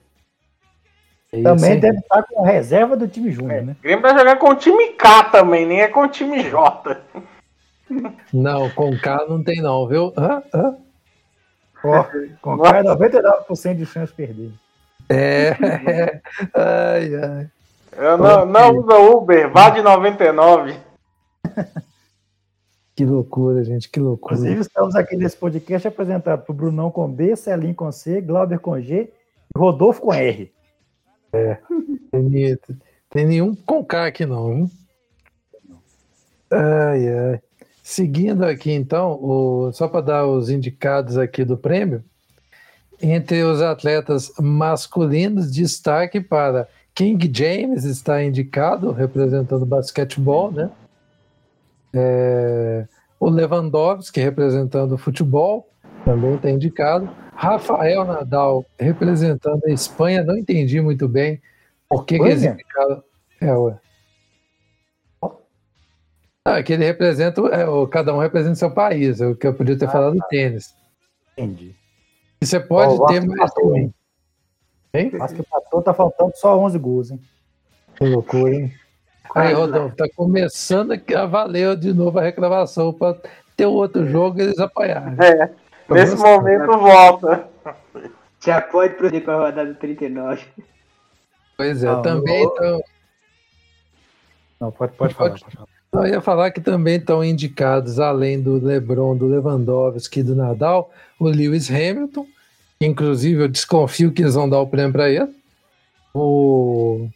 É Também isso, deve estar com a reserva do time júnior, né? O Grêmio vai jogar com o time K também, nem é com o time J. Não, com K não tem não, viu? Hã? Hã? Ó, com Nossa. cara 99% de chance de perder. É. ai, ai. Eu não, não usa Uber, vá de 99. Que loucura, gente, que loucura. Inclusive, estamos aqui nesse podcast apresentado por Brunão com B, Celinho com C, Glauber com G e Rodolfo com R. Tem, ni- tem nenhum com K aqui não, viu? Ai, ai. Seguindo aqui então, o- só para dar os indicados aqui do prêmio, entre os atletas masculinos, destaque para King James está indicado, representando o basquetebol, né? É, o Lewandowski, representando o futebol, também está indicado. Rafael Nadal, representando a Espanha, não entendi muito bem por que, que eles Espanha? indicaram. É, ué. Ah, que ele representa, é, o- cada um representa seu país, é o que eu podia ter Ah, falado do tênis. Entendi. E você pode Ó, o ter mais um. hein? Acho que empatou, tá faltando só 11 gols, hein? Que loucura, hein? Aí, Rodolfo, tá começando aqui a valer de novo a reclamação para ter outro jogo e eles apoiarem. É, nesse Nossa. momento volta. Já pode prosseguir com a rodada 39. Pois é, Não, também estão. Não, pode, pode, Pode. falar. Pode falar. Eu ia falar que também estão indicados, além do LeBron, do Lewandowski e do Nadal, o Lewis Hamilton, que inclusive eu desconfio que eles vão dar o prêmio para ele. O...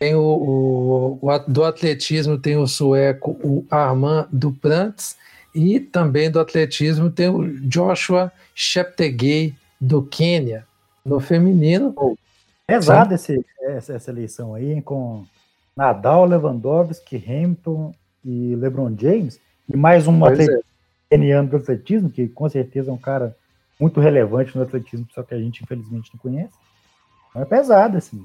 Tem o, o- o do atletismo tem o sueco, o Armand Duplantis, e também do atletismo tem o Joshua Cheptegei, do Quênia. No feminino, Pesado esse, essa, essa eleição aí, com Nadal, Lewandowski, Hamilton e LeBron James, e mais um Pois atleta keniano do atletismo, que com certeza é um cara muito relevante no atletismo, só que a gente infelizmente não conhece. Então é pesado, assim.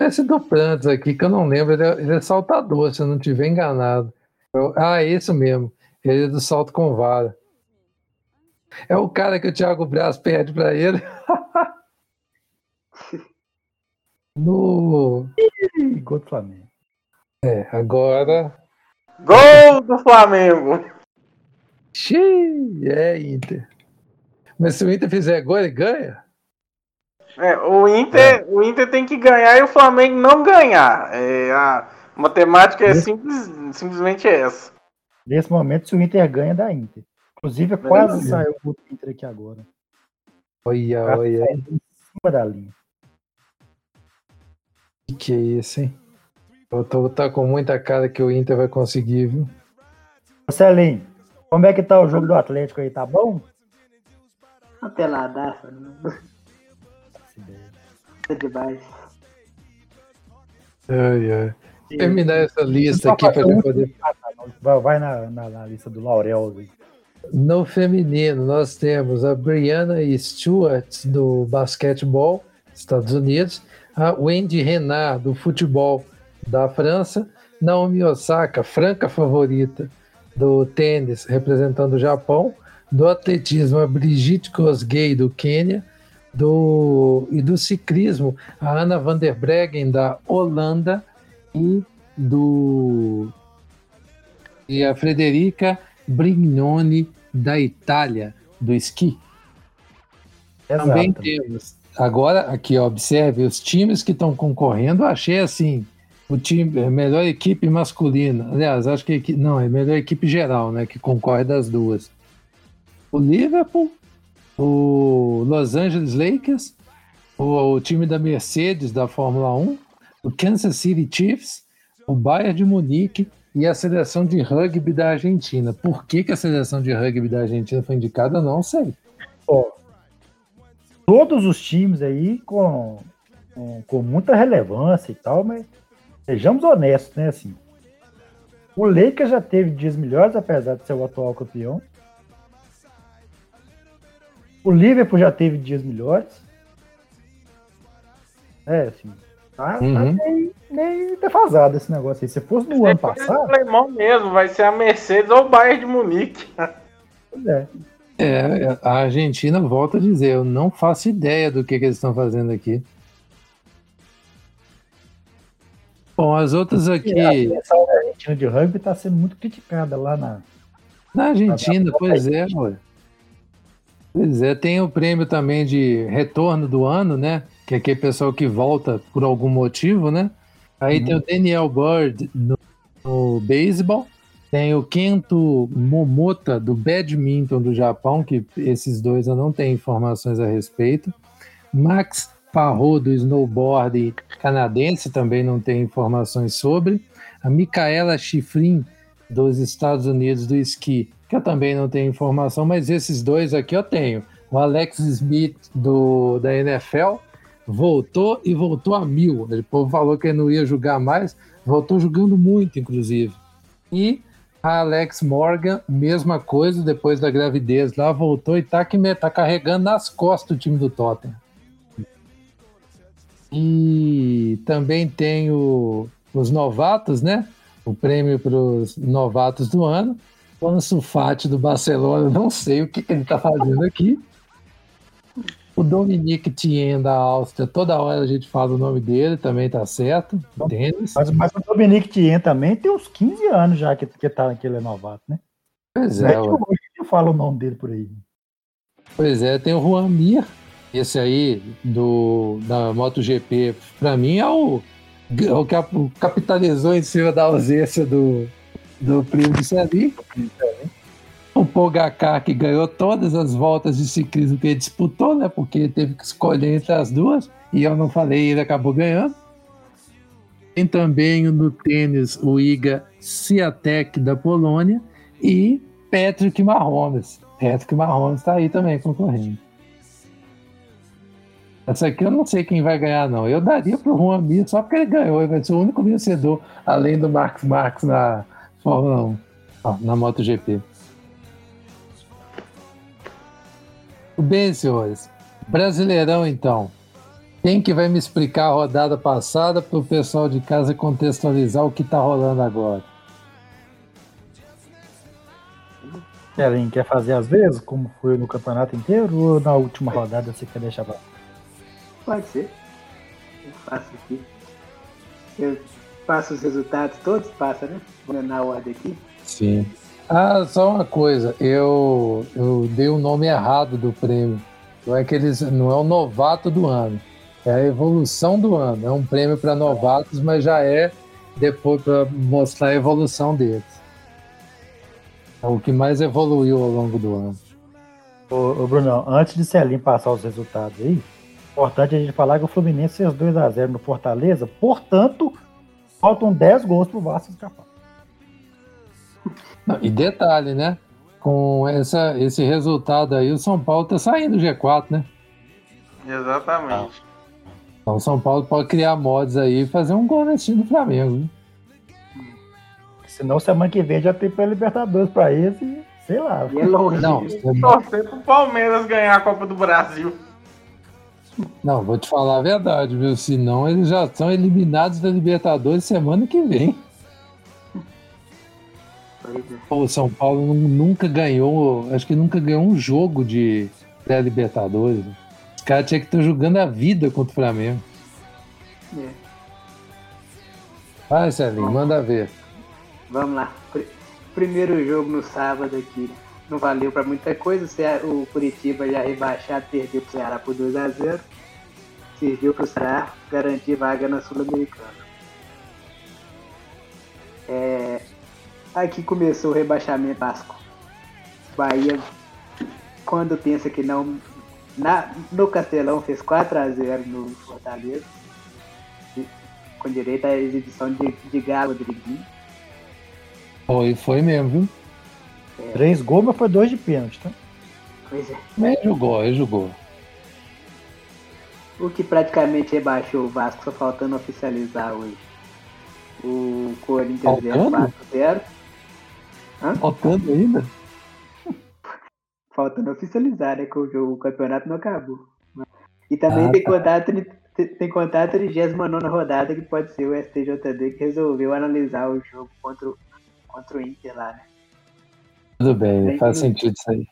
Esse do Prantos aqui, que eu não lembro, ele é, ele é saltador, se eu não estiver enganado. Eu- ah, é isso mesmo. Ele é do salto com vara. É o cara que o Thiago Braz pede para ele. no. Gol do Flamengo. É, agora. Gol do Flamengo. Xiii, é Inter. Mas se o Inter fizer gol, ele ganha? É, o, Inter, o Inter tem que ganhar e o Flamengo não ganhar. É, a matemática é simples, simplesmente essa. Nesse momento, se o Inter ganha, dá Inter. Inclusive, quase Beleza. saiu o Inter aqui agora. Olha, Quase olha. saiu em cima da linha. Que que é isso, hein? Eu tô tá com muita cara que o Inter vai conseguir, viu? Marcelinho, como é que tá o jogo do Atlético aí? Tá bom? Uma peladaça, né? Tá demais. Ai, ai. Terminar essa lista aqui para poder. Vai, na, na, na lista do Laurel. No feminino, nós temos a Brianna Stewart, do basquetebol, Estados Unidos, a Wendy Renard, do futebol da França, Naomi Osaka, franca favorita do tênis, representando o Japão, Do atletismo, a Brigitte Kosgei, do Quênia. Do, e do ciclismo, a Ana van der Breggen, da Holanda. E do e a Frederica Brignoni, da Itália, do esqui. Exato. Também temos. Agora, aqui, ó, observe os times que estão concorrendo. Achei assim: o time, a melhor equipe masculina. Aliás, acho que equi- não, é melhor equipe geral, né? Que concorre das duas. O Liverpool, o Los Angeles Lakers, o, o time da Mercedes da Fórmula 1, o Kansas City Chiefs, o Bayern de Munique e a seleção de rugby da Argentina. Por que, que a seleção de rugby da Argentina foi indicada? Não sei. Todos os times aí com, com, com muita relevância e tal, mas sejamos honestos, né? Assim, o Lakers já teve dias melhores, apesar de ser o atual campeão. O Liverpool já teve dias melhores. É, assim, tá, tá Uhum. meio, meio defasado esse negócio aí. Se fosse no ano passado, alemão mesmo, vai ser a Mercedes ou o Bayern de Munique. pois é. É, a Argentina volta a dizer, eu não faço ideia do que, que eles estão fazendo aqui. Bom, as outras aqui, E a seleção da Argentina de rugby está sendo muito criticada lá na. na Argentina, pois é, ué. Pois é, tem o prêmio também de retorno do ano, né? Que é aquele pessoal que volta por algum motivo, né? Aí Uhum. tem o Daniel Bird no, no beisebol, tem o Kento Momota do badminton do Japão, que esses dois eu não tenho informações a respeito. Max Parrot do snowboard canadense, também não tenho informações sobre. A Micaela Schifrin dos Estados Unidos do esqui, que eu também não tenho informação, mas esses dois aqui eu tenho. O Alex Smith do, da NFL voltou e voltou a mil. O povo falou que ele não ia jogar mais, voltou jogando muito, inclusive. E a Alex Morgan, mesma coisa, depois da gravidez lá, voltou e tá, que, tá carregando nas costas o time do Tottenham. E também tem o- os novatos, né? O prêmio para os novatos do ano. O Ansu Fati do Barcelona, não sei o que, que ele está fazendo aqui. O Dominique Thiem da Áustria, toda hora a gente fala o nome dele, também tá certo. Tênis. Mas, mas o Dominique Thiem também tem uns 15 anos já que, que, tá, que ele é novato, né? Pois é é, hoje eu falo o nome dele por aí. Pois é, tem o Juan Mir, esse aí do, da MotoGP, para mim é o, é o que capitalizou em cima da ausência do, do primo de Sali. O Pogacar, que ganhou todas as voltas de ciclismo que ele disputou, né? Porque teve que escolher entre as duas, e eu não falei, ele acabou ganhando. Tem também no tênis o Iga Swiatek da Polônia e Patrick Mahomes. Patrick Mahomes está aí também concorrendo. Essa aqui eu não sei quem vai ganhar, não. Eu daria pro Juan Mir só porque ele ganhou. Ele vai ser o único vencedor, além do Max Marques na Fórmula 1, ó, na MotoGP. Bem, senhores. Brasileirão, então. Quem que vai me explicar a rodada passada para o pessoal de casa contextualizar o que está rolando agora? Kellen, quer fazer às vezes, como foi no campeonato inteiro, ou na última rodada você quer deixar pra... Pode ser. Eu faço aqui. Eu passo os resultados todos, passa, né? Vou na ordem aqui. Sim. Ah, só uma coisa. Eu, eu dei o nome errado do prêmio. Não é, que eles, não é o novato do ano. É a evolução do ano. É um prêmio para novatos, mas já é depois para mostrar a evolução deles. É o que mais evoluiu ao longo do ano. Ô, ô Brunão, antes de Celim passar os resultados aí, importante a gente falar que o Fluminense fez 2x0 no Fortaleza, portanto, faltam 10 gols pro Vasco escapar. E detalhe, né? Com essa, esse resultado aí, o São Paulo tá saindo do G4, né? Exatamente. Então o São Paulo pode criar mods aí e fazer um gol nesse time do Flamengo. né? Senão semana que vem já tem pra Libertadores pra esse, sei lá. E é longe. Não, Torcer pro Palmeiras ganhar a Copa do Brasil. Não, vou te falar a verdade, viu? Senão eles já são eliminados da Libertadores semana que vem. O São Paulo nu- nunca ganhou, acho que nunca ganhou um jogo de pré-libertadores. Os caras tinham que estar jogando a vida contra o Flamengo. É. Vai, Celinho, manda ver. Vamos lá. Pr- Primeiro jogo no sábado aqui. Não valeu pra muita coisa. O O Curitiba já rebaixado, perdeu pro Ceará por 2x0. Serviu pro Ceará garantir vaga na Sul-Americana. É, Aqui começou o rebaixamento Vasco. Bahia, quando pensa que não. Na, no Castelão fez 4x0 no Fortaleza. Com direito à exibição de, de Galo Rodriguinho. Foi, foi mesmo, viu? Três gols, mas foi dois de pênalti, tá? Pois é. Ele jogou, ele jogou. O que praticamente rebaixou o Vasco, só faltando oficializar hoje. O Corinthians Faltando? 0 Faltando ainda? Faltando oficializar, né? Que o, jogo- o campeonato não acabou. E também Ah, tem, tá. contato, tem, tem contato a 39 rodada, que pode ser o STJD, que resolveu analisar o jogo contra o, contra o Inter lá, né? Tudo bem, Tem faz que- sentido isso aí.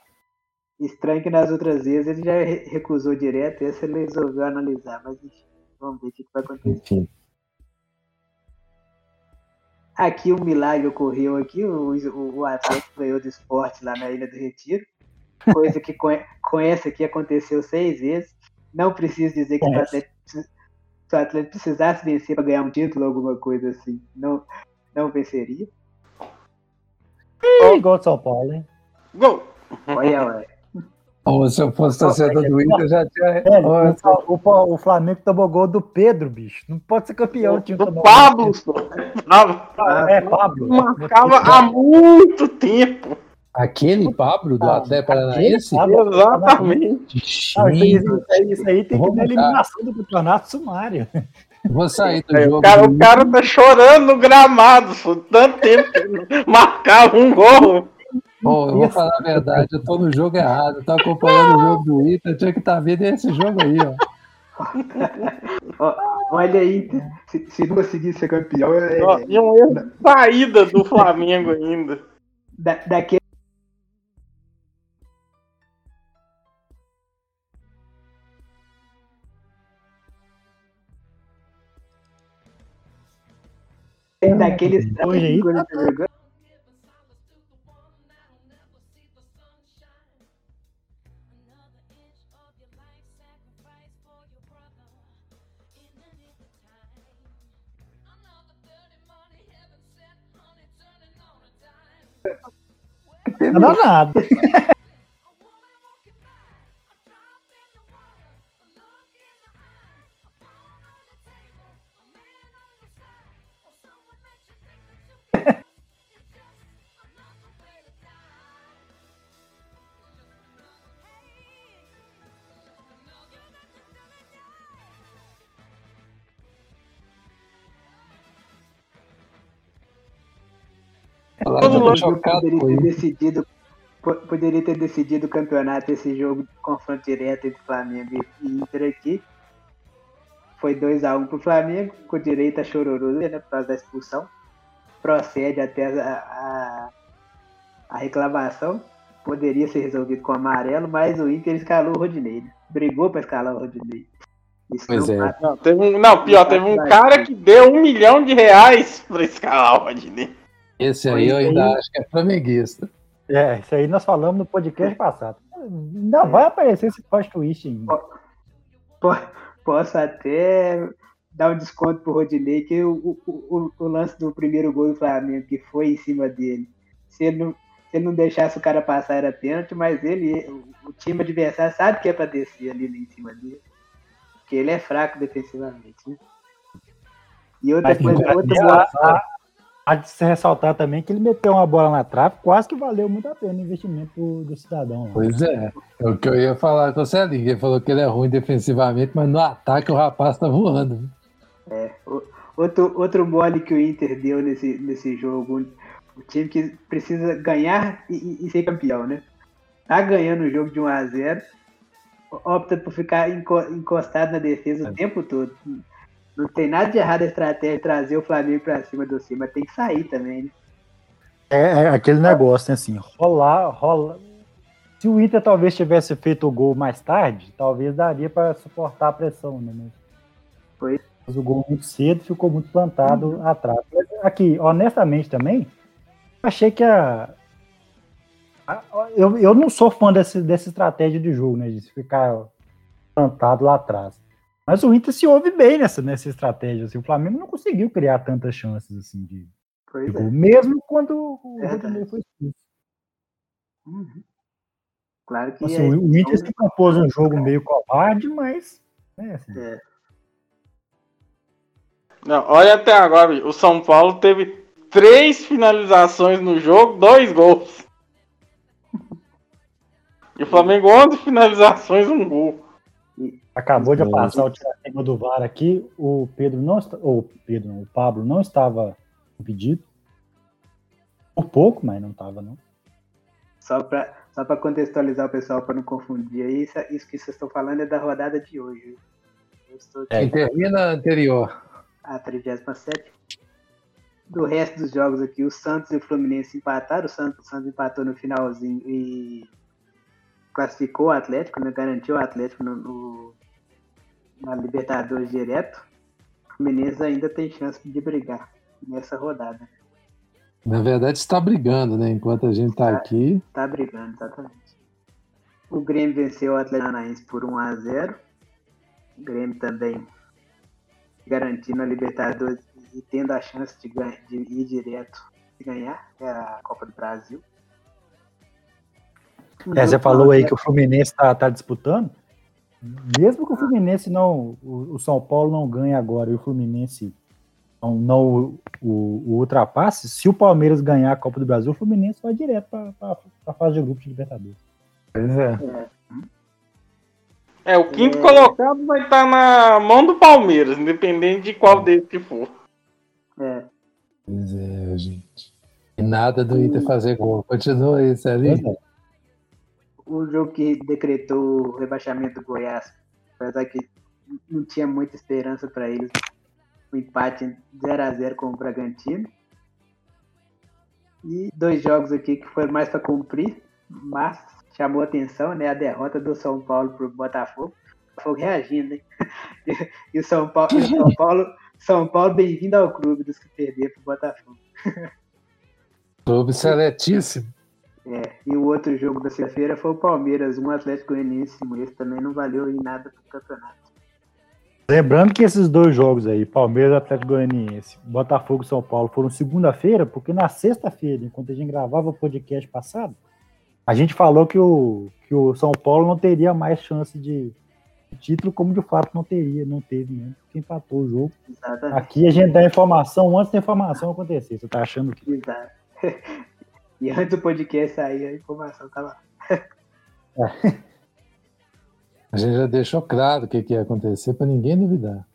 Estranho que nas outras vezes ele já re- recusou direto, esse ele resolveu analisar, mas enfim, vamos ver o que, vai acontecer. Enfim. Aqui um milagre ocorreu aqui, o, o, o Atlético ganhou do esporte lá na Ilha do Retiro. Coisa que com, com essa aqui aconteceu seis vezes. Não preciso dizer que se o Atlético, se o Atlético precisasse vencer para ganhar um título ou alguma coisa assim, não, não venceria. É igual de São Paulo, hein? Gol! Olha, olha. Ou se eu fosse torcedor do Inter, já tinha. Velho, o, o- o Flamengo tomou gol do Pedro, bicho. Não pode ser campeão. o time Do Pablo, gol. É, Pablo. Marcava há muito tempo. Aquele Pablo do Ah, Atlético Paranaense? Exatamente. Isso, aí, tem que mudar. eliminação do campeonato sumário. Vou sair do É, jogo. o, cara, o cara tá chorando no gramado, pô. Tanto tempo que não marcava um gol. Pô, eu vou falar a verdade, eu tô no jogo errado, eu tô acompanhando o jogo do Inter, eu tinha que estar vendo esse jogo aí, ó. Olha aí, se, se não conseguir ser campeão, é, Ó, E um erro saída do Flamengo ainda. da, daquele. Daqueles Hoje aí, quando você jogou. Não dá nada. Todo mundo poderia ter decidido po- poderia ter decidido o campeonato esse jogo de confronto direto entre Flamengo e Inter aqui. Foi 2x1 pro Flamengo com direito a chororô né, por causa da expulsão. Procede até a, a, a reclamação. Poderia ser resolvido com amarelo mas o Inter escalou o Rodinei né? brigou para escalar o Rodinei. Isso Pois não é. Não, teve um, não, pior, teve um cara que deu um milhão de reais pra escalar o Rodinei. Esse aí eu ainda acho que é flamenguista. É, isso aí nós falamos no podcast passado. Ainda vai aparecer esse plot twist ainda. Po- posso até dar um desconto pro Rodinei, que o, o, o, lance do primeiro gol do Flamengo, que foi em cima dele, se ele não, se ele não deixasse o cara passar, era pênalti, mas ele, o, time adversário sabe que é pra descer ali em cima dele. Porque ele é fraco defensivamente. Né? E outra Mas coisa, outra boa, a, a de se ressaltar também que ele meteu uma bola na trave, quase que valeu muito a pena o investimento do, cidadão. lá. Pois é. É o que eu ia falar com o Celinho. Ele falou que ele é ruim defensivamente, mas no ataque o rapaz tá voando. o- outro, outro mole que o Inter deu nesse, nesse jogo. O time que precisa ganhar e, e- ser campeão, né? Tá ganhando o jogo de 1 a 0 opta por ficar enco- encostado na defesa o tempo todo. Não tem nada de errado a estratégia de trazer o Flamengo pra cima do cima, tem que sair também, né? É, é aquele negócio, né, assim, rolar, rola. Se o Inter talvez tivesse feito o gol mais tarde, talvez daria para suportar a pressão, né? Mas Foi. Mas o gol muito cedo ficou muito plantado Uhum. atrás. Mas aqui, honestamente também, achei que a. a- eu, eu não sou fã desse, dessa estratégia de jogo, né? De ficar plantado lá atrás. Mas o Inter se ouve bem nessa, nessa estratégia. Assim, o Flamengo não conseguiu criar tantas chances assim de, de gol, é. mesmo quando o Verdade. Rodinei foi expulso. Uhum. Claro que Assim, é, o Inter se propôs um jogo meio covarde, mas. Né, assim, é, Não, olha até agora, o São Paulo teve três finalizações no jogo, dois gols. E o Flamengo 11 finalizações, um gol. Acabou de Sim. passar o tiratema do VAR aqui. O Pedro não está, ou Pedro, não, o Pablo não estava impedido. Por pouco, mas não estava, não. só para só pra contextualizar o pessoal para não confundir aí, isso, isso que vocês estão falando é da rodada de hoje. Eu estou É. Termina a anterior. a 37. Do resto dos jogos aqui, o Santos e o Fluminense empataram. O Santos, o Santos empatou no finalzinho e classificou o Atlético, né? garantiu o Atlético no, no- na Libertadores direto. O Fluminense ainda tem chance de brigar nessa rodada. Na verdade, está brigando, né? Enquanto a gente tá aqui. Tá brigando, exatamente. O Grêmio venceu o Atlético Paranaense por 1 a 0 O Grêmio também garantindo a Libertadores e tendo a chance de, ganha- de ir direto e ganhar é a Copa do Brasil. É, você falou aí que o Fluminense está tá disputando. Mesmo que o Fluminense não. O, o São Paulo não ganhe agora e o Fluminense não, não o, o- o ultrapasse, se o Palmeiras ganhar a Copa do Brasil, o Fluminense vai direto para a fase de grupo de Libertadores. Pois é. É, o quinto É. colocado vai estar na mão do Palmeiras, independente de qual deles que for. É, Pois é, gente. E nada do Inter fazer gol. Continua isso ali. Pois é. O jogo que decretou o rebaixamento do Goiás, apesar que não tinha muita esperança para eles, o empate 0 a 0 com o Bragantino. E dois jogos aqui que foram mais para cumprir, mas chamou atenção, né, a derrota do São Paulo Botafogo. O Botafogo reagindo, hein? E, o São Paulo, o São Paulo, São Paulo bem-vindo ao clube dos que perderam pro Botafogo. Clube seletíssimo. É, e o outro jogo da sexta-feira foi o Palmeiras, um Atlético Goianiense, esse também não valeu em nada pro campeonato. Lembrando que esses dois jogos aí, Palmeiras e Atlético Goianiense, Botafogo e São Paulo, foram segunda-feira, porque na sexta-feira, enquanto a gente gravava o podcast passado, a gente falou que o, que o São Paulo não teria mais chance de, título, como de fato não teria, não teve mesmo, porque empatou o jogo. Exatamente. Aqui a gente dá informação antes da informação acontecer. Você tá achando que. Exato. E antes do podcast sair, a informação tava. A gente já deixou claro o que, que ia acontecer para ninguém duvidar.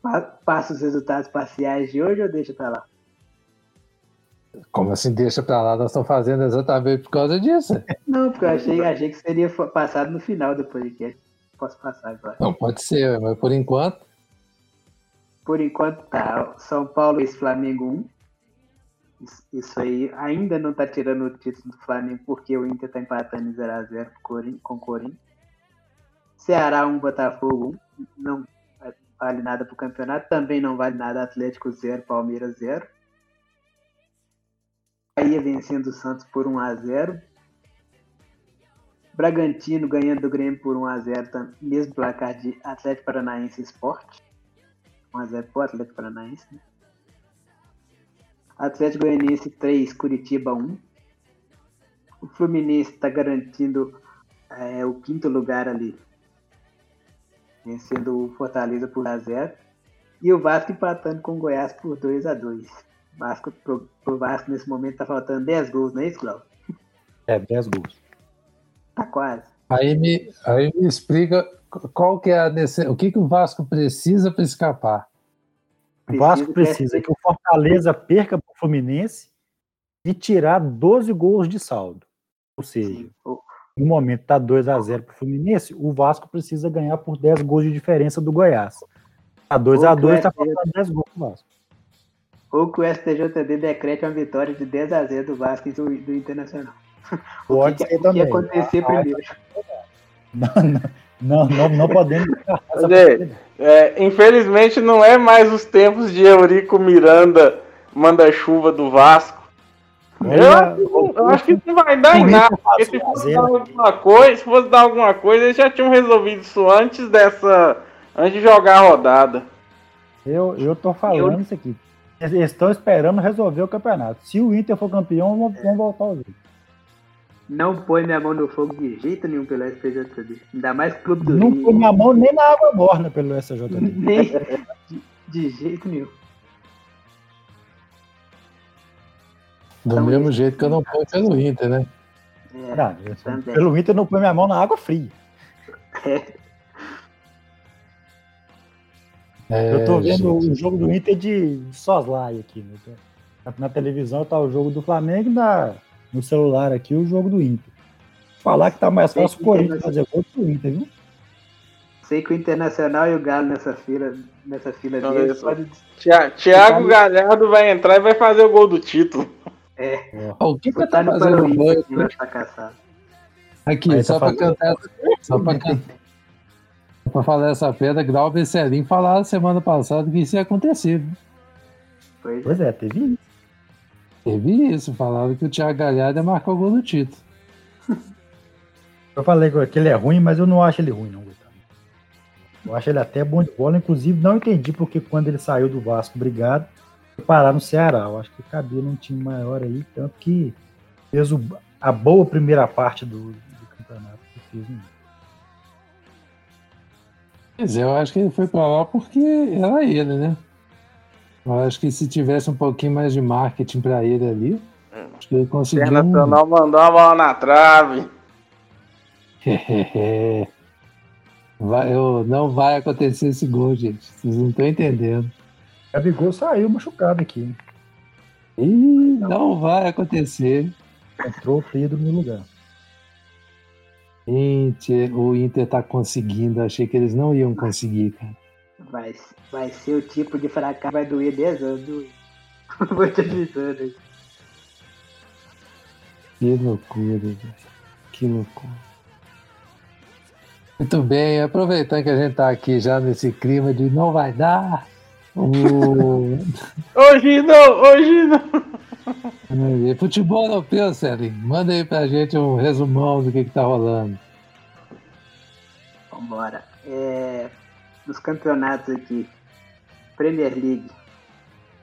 Pa- Passa os resultados parciais de hoje ou deixa pra lá? Como assim deixa pra lá? Nós estamos fazendo exatamente por causa disso. Não, porque eu achei, achei que seria passado no final do podcast. Posso passar agora. Não, pode ser, mas por enquanto. Por enquanto tá. São Paulo e Flamengo 1. Isso- aí ainda não tá tirando o título do Flamengo porque o Inter tá empatando em 0x0 com o Corinthians. Ceará 1, Botafogo 1. Não vale nada pro campeonato. Também não vale nada Atlético 0, Palmeiras 0. Bahia vencendo o Santos por 1x0. Bragantino ganhando do Grêmio por 1x0, tam- mesmo placar de Atlético Paranaense e Sport. 1x0 pro Atlético Paranaense. Né? Atlético Goianiense 3, Curitiba 1. O Fluminense está garantindo é, o quinto lugar ali, vencendo o Fortaleza por 1x0. E o Vasco empatando com o Goiás por 2x2. Vasco, pro, pro Vasco nesse momento tá faltando 10 gols, não é isso, Cláudio? É, 10 gols. Tá quase. Aí me, aí me explica qual que é a o que, que o Vasco precisa para escapar. O Vasco Precisa que o Fortaleza perca Fluminense e tirar 12 gols de saldo. Ou seja, o- no momento está 2 a 0 para o Fluminense, o Vasco precisa ganhar por 10 gols de diferença do Goiás. Tá 2 a Ou que 2 o está faltando 10 gols pro Vasco. ou que o STJD decrete uma vitória de 10 a 0 do Vasco e do, do Internacional. Pode que, ser o que acontecer Ah, primeiro. Não, não, não, não podemos. descartar essa Mas é. É, infelizmente não é mais os tempos de Eurico Miranda manda-chuva do Vasco. Eu, acho que não- eu acho que isso não vai dar em nada. Porque se fosse dar né? alguma coisa, se fosse dar alguma coisa, eles já tinham resolvido isso antes dessa. Antes de jogar a rodada. Eu, eu tô falando isso aqui. Eles estão esperando resolver o campeonato. Se o Inter for campeão, vão, vão voltar ao jogo. Não põe minha mão no fogo de jeito nenhum pelo STJD. Ainda mais Clube do Não Rio. põe minha mão nem na água morna pelo SJD. Nem de, de jeito nenhum. Do Então, mesmo isso- jeito que eu não ponho pelo Inter, né? É, Não, eu- pelo Inter, não põe minha mão na água fria. É, Eu tô vendo gente. o jogo do Inter de soslaio aqui. né? Na, na televisão tá o jogo do Flamengo e na, no celular aqui o jogo do Inter. Falar que tá mais fácil o Corinthians fazer gol que o Inter, viu? Sei que o Internacional e o Galo nessa fila, nessa fila Então, isso. pode Tia- Thiago Galhardo vai entrar e vai fazer o gol do título. Ó, o que que botar tá no fazendo Paruí, banho? vai fracassar. Aqui, Aí tá só pra fazendo- cantar. Só pra cantar. Pra falar essa pedra, Glauber e Celim falaram semana passada que isso ia acontecer. Pois é. Pois é, teve isso. Teve isso, falaram que o Thiago Galhardo ia marcar o gol do título. Eu falei que ele é ruim, mas eu não acho ele ruim, não, Gustavo. Eu acho ele até bom de bola. Inclusive, não entendi porque quando ele saiu do Vasco, obrigado, parar no Ceará. Eu acho que cabia num time maior aí, tanto que fez o- a boa primeira parte do, do campeonato que fez. Né? Pois é, eu acho que ele foi pra lá porque era ele, né? Eu acho que se tivesse um pouquinho mais de marketing pra ele ali, acho que ele O conseguiu. um- Internacional mandou a bola na trave. Vai, eu, não vai acontecer esse gol, gente. Vocês não estão entendendo. Gabigol saiu machucado aqui. Ih, não vai acontecer. Entrou o Pedro no lugar. Gente, o Inter tá conseguindo. Achei que eles não iam conseguir, cara. Vai, vai ser o tipo de fracasso vai doer 10 anos. viu? Vou te avisando. Que loucura, velho. Que loucura. Muito bem, aproveitando que a gente tá aqui já nesse clima de não vai dar. O... Hoje não, hoje não. Futebol europeu, Celinho. Manda aí pra gente um resumão do que, que tá rolando. Vambora. É, nos campeonatos aqui, Premier League,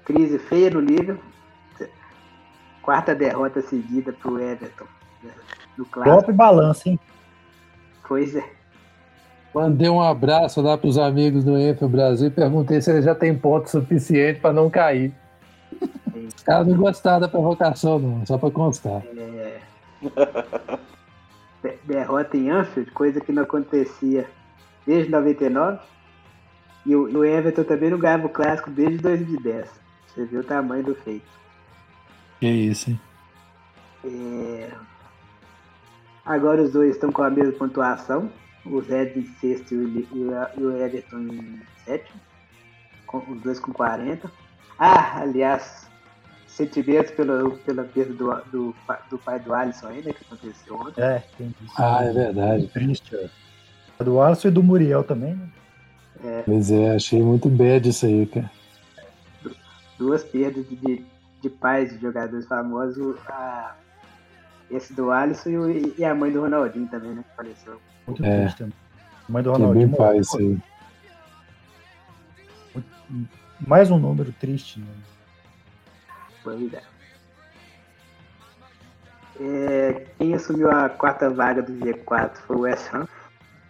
crise feia no nível. Quarta derrota seguida pro Everton. né, No clássico. Golpe balança, hein? Pois é. Mandei um abraço lá pros amigos do Enfer Brasil e perguntei se ele já tem ponto suficiente para não cair. Os caras não gostaram da provocação, não, só para constar. é, de- derrota em Anfield, coisa que não acontecia desde 99. E o, e o Everton também não ganhava o clássico desde 2010. Você viu o tamanho do feito. Que isso, hein? É, Agora os dois estão com a mesma pontuação. O Red em sexto e o Everton em sétimo. Com, os dois com 40. Ah, aliás, sentimentos pela, pela perda do, do, do pai do Alisson ainda, que aconteceu ontem. É, tem isso. Ah, é verdade. Triste, ó. Do Alisson e do Muriel também, né? Pois é, achei muito bad isso aí, cara. Duas perdas de, de, de pais de jogadores famosos. A, esse do Alisson e, e a mãe do Ronaldinho também, né? Que faleceu. Muito É. triste também. Mãe do Ronaldinho. bem pai isso aí. Mais um número triste, né? Pois é. É, Quem assumiu a quarta vaga do G4 foi o West Ham,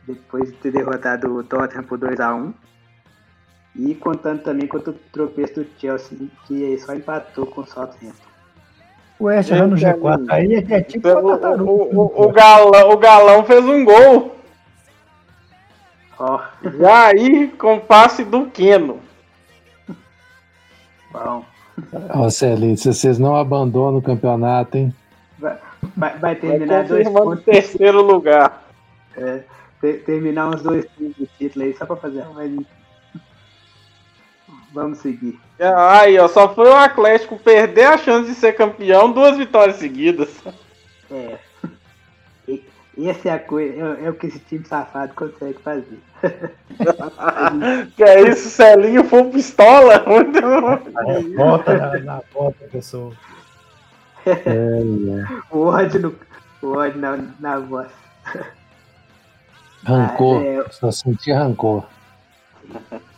depois de ter derrotado o Tottenham por 2x1. E contando também contra o tropeço do Chelsea, que só empatou com o Southampton. O West Ham no G4 aí é, é tipo O, tartaruga. o, o, o galão, o galão fez um gol. Ó, Já aí com passe do Keno. bom. Ó, Celinho, se vocês não abandonam o campeonato, hein? Vai, vai- vai Vai terminar dois pontos. terceiro lugar. é, ter- terminar uns dois times de título aí só pra fazer mais. Vamos seguir. Aí, ó, só foi o Atlético perder a chance de ser campeão duas vitórias seguidas. É. Essa é a coisa, é, é o que esse time safado consegue fazer. que é isso, Celinho foi pistola? Bota na, na bota, pessoal. O ódio, no, o ódio na, na voz. Rancor. Ah, é. Só senti rancor.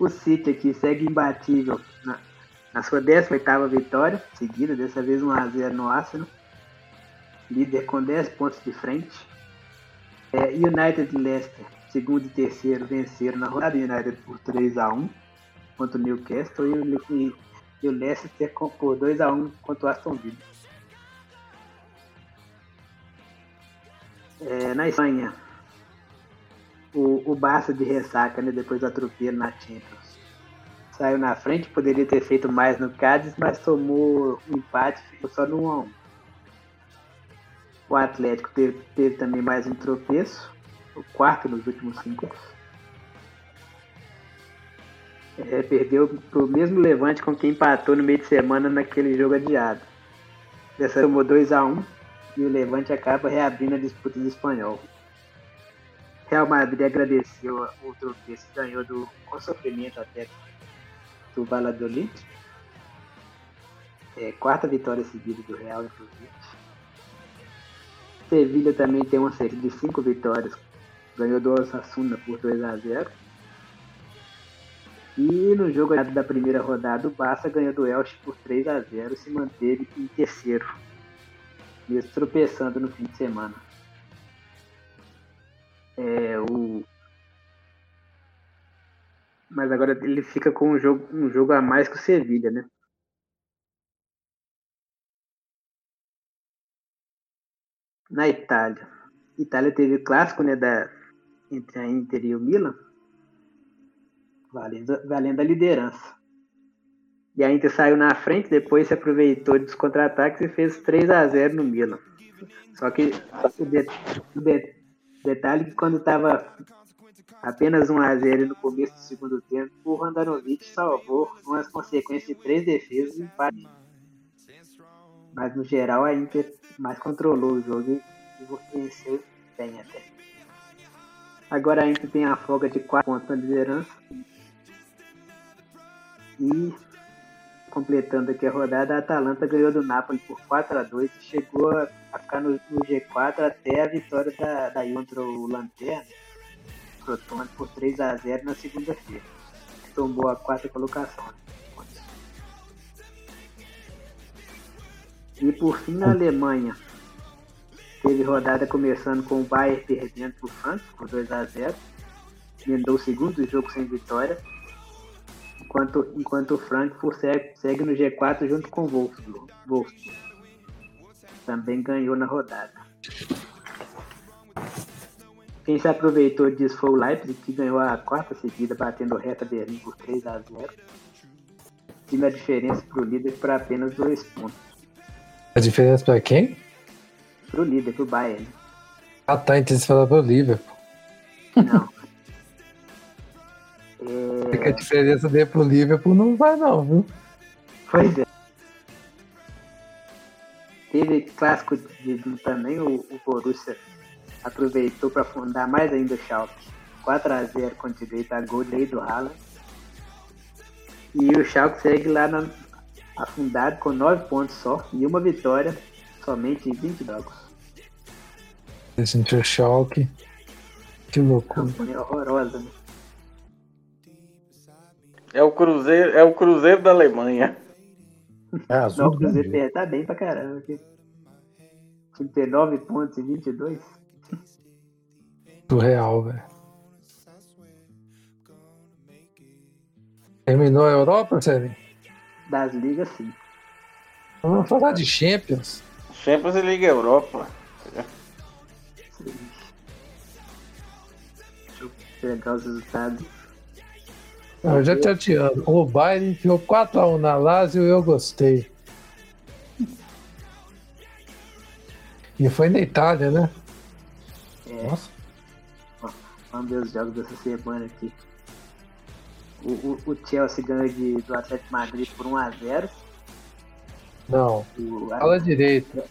O City aqui segue imbatível na, na sua 18ª vitória seguida, dessa vez 1x0 no Arsenal. Líder com 10 pontos de frente. É, United e Leicester, segundo e terceiro, venceram na rodada United por 3x1 contra o Newcastle e e, e o Leicester com- por 2x1 contra o Aston Villa. É, na Espanha, o, o Barça de ressaca, né, depois do atropelo na Champions. Saiu na frente, poderia ter feito mais no Cádiz, mas tomou um empate, ficou só no 1x1. O Atlético teve, teve também mais um tropeço, o quarto nos últimos cinco. É, perdeu pro mesmo Levante com quem empatou no meio de semana naquele jogo adiado. Dessa tomou 2x1 e o Levante acaba reabrindo a disputa do espanhol. Real Madrid agradeceu o tropeço e ganhou do, com sofrimento até do Valladolid. É, quarta vitória seguida do Real, inclusive. Sevilha também tem uma série de cinco vitórias. Ganhou do Osasuna por 2 a 0 E no jogo da primeira rodada, o Barça ganhou do Elche por 3 a 0 e se manteve em terceiro, mesmo tropeçando no fim de semana. É, o... Mas agora ele fica com um jogo, um jogo a mais que o Sevilha, né? Na Itália. Itália teve clássico né, da, entre a Inter e o Milan, valendo, valendo a liderança. E a Inter saiu na frente, depois se aproveitou dos contra-ataques e fez 3 a 0 no Milan. Só que o, de, o de, detalhe que quando estava apenas 1 a 0 no começo do segundo tempo, o Randanovic salvou com as consequências de três defesas e empate. Mas no geral a Inter mais controlou o jogo e venceu bem até. Agora a Inter tem a folga de 4 pontos na liderança. E completando aqui a rodada, a Atalanta ganhou do Napoli por 4 a 2 e chegou a, ficar no, no, G4 até a vitória da, da contra o Lanterna, Crotone, por 3 a 0 na segunda-feira. Tombou a quarta colocação. E por fim na Alemanha, teve rodada começando com o Bayern perdendo para o Frankfurt por 2 a 0 Emendou o segundo jogo sem vitória. Enquanto, enquanto o Frankfurt segue, segue no G4 junto com o Wolfsburg. Wolfsburg. Também ganhou na rodada. Quem se aproveitou disso foi o Leipzig, que ganhou a quarta seguida, batendo o Hertha Berlim por 3 a 0 Time a diferença para o líder por apenas dois pontos. A diferença para quem? Pro líder, pro Bayern. Ah tá, então você falou pro Liverpool. Não. É... que a diferença dele pro Liverpool não vai não, viu? Pois é. Teve clássico de, de também, o, o Borussia aproveitou para afundar mais ainda o Schalke. 4x0 com direito a gol daí do Haaland. E o Schalke segue lá na, afundado com 9 pontos só e uma vitória somente em 20 jogos. Gente, o Schalke. Que loucura. Campanha horrorosa, né? É o Cruzeiro, é o Cruzeiro da Alemanha. É azul. Não, o Cruzeiro perde, tá bem pra caramba aqui. 39 pontos e 22. Surreal, velho. Terminou a Europa, Sérgio? Das ligas, sim. Vamos falar de Champions. Champions e Liga Europa. Deixa eu pegar os resultados. Eu já te atiando. O Bayern enfiou 4x1 na Lazio e eu gostei. E foi na Itália, né? É, Nossa. vamos ver os jogos dessa semana aqui. O, o, o Chelsea ganhou de, do Atlético Madrid por 1x0. Não, O, fala direito.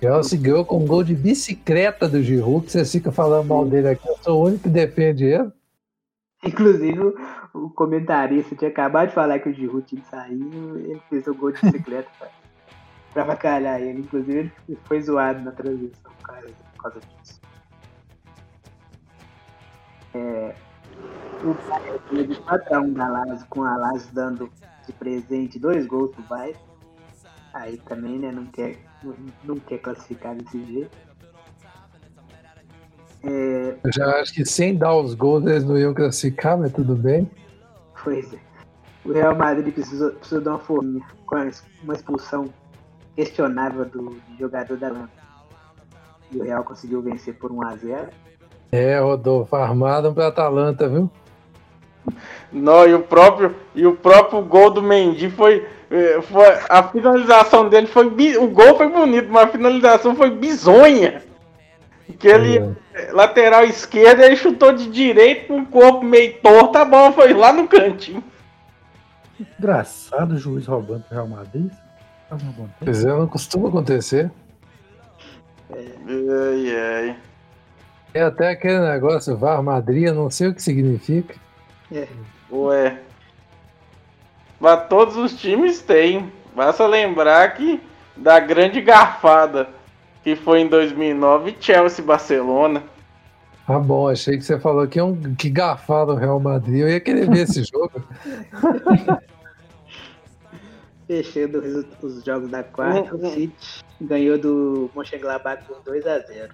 Chelsea ganhou com um gol de bicicleta do Giroud, que você fica falando mal dele aqui. Eu sou o único que defende ele. Inclusive, o, comentarista tinha acabado de falar que o Giroud tinha sair, ele fez o gol de bicicleta pra, avacalhar ele. Inclusive, ele foi zoado na transmissão causa, por causa disso. É, o Bayern de 4x1 da Lazio, com a Lazio dando de presente dois gols pro Bayern. Aí também, né, não quer, não, não quer classificar desse jeito. É, Eu já acho que sem dar os gols eles não iam classificar, mas tudo bem. Pois é. O Real Madrid precisou, precisou dar uma forminha com uma expulsão questionável do, do jogador da Lama. E o Real conseguiu vencer por 1x0. É, Rodolfo, armaram pra Atalanta, viu? Não, e o próprio, e o próprio gol do Mendy foi, eh, foi. A finalização dele foi. O gol foi bonito, mas a finalização foi bizonha. Que ele, É. lateral esquerda, ele chutou de direito com o corpo meio torto, a bola foi lá no cantinho. Engraçado o juiz roubando pro Real Madrid. Pois é, não costuma acontecer. Ai, ai. É até aquele negócio, VAR Madrid, eu não sei o que significa. Ué. Mas todos os times têm. Basta lembrar que da grande garfada que foi em 2009, Chelsea e Barcelona. Ah, bom, achei que você falou que, é um, que garfaram o Real Madrid. Eu ia querer ver esse jogo. Fechando os, os jogos da quarta, o City ganhou do Mönchengladbach por 2x0.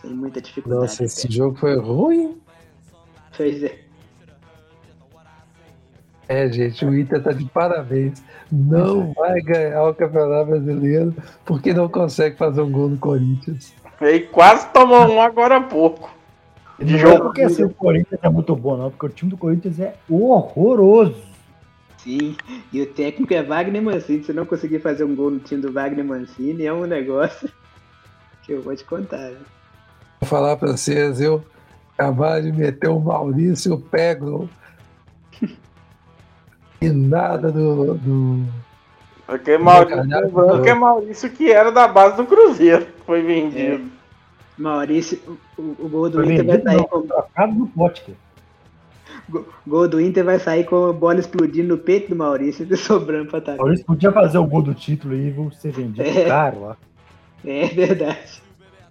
Sem muita dificuldade. Nossa, esse jogo foi ruim. Pois é. É, gente, o Inter tá de parabéns. Não vai ganhar o Campeonato Brasileiro porque não consegue fazer um gol no Corinthians. E quase tomou um agora há pouco. De Não é jogo. porque assim, o Corinthians é muito bom, não, porque o time do Corinthians é horroroso. Sim, e o técnico é Wagner Mancini. Se não conseguir fazer um gol no time do Wagner Mancini, é um negócio que eu vou te contar. viu? Vou falar pra vocês, eu acabar de meter o Maurício Pego e nada do, do Porque Maurício, lembrando que é Maurício que era da base do Cruzeiro. Foi vendido. Maurício, o, o gol do Foi Inter vai sair não, com trocado no pote. go- gol do Inter vai sair com a bola explodindo no peito do Maurício e sobrando pra atacar. Maurício podia fazer o gol do título aí e vou ser vendido É. caro lá. É verdade.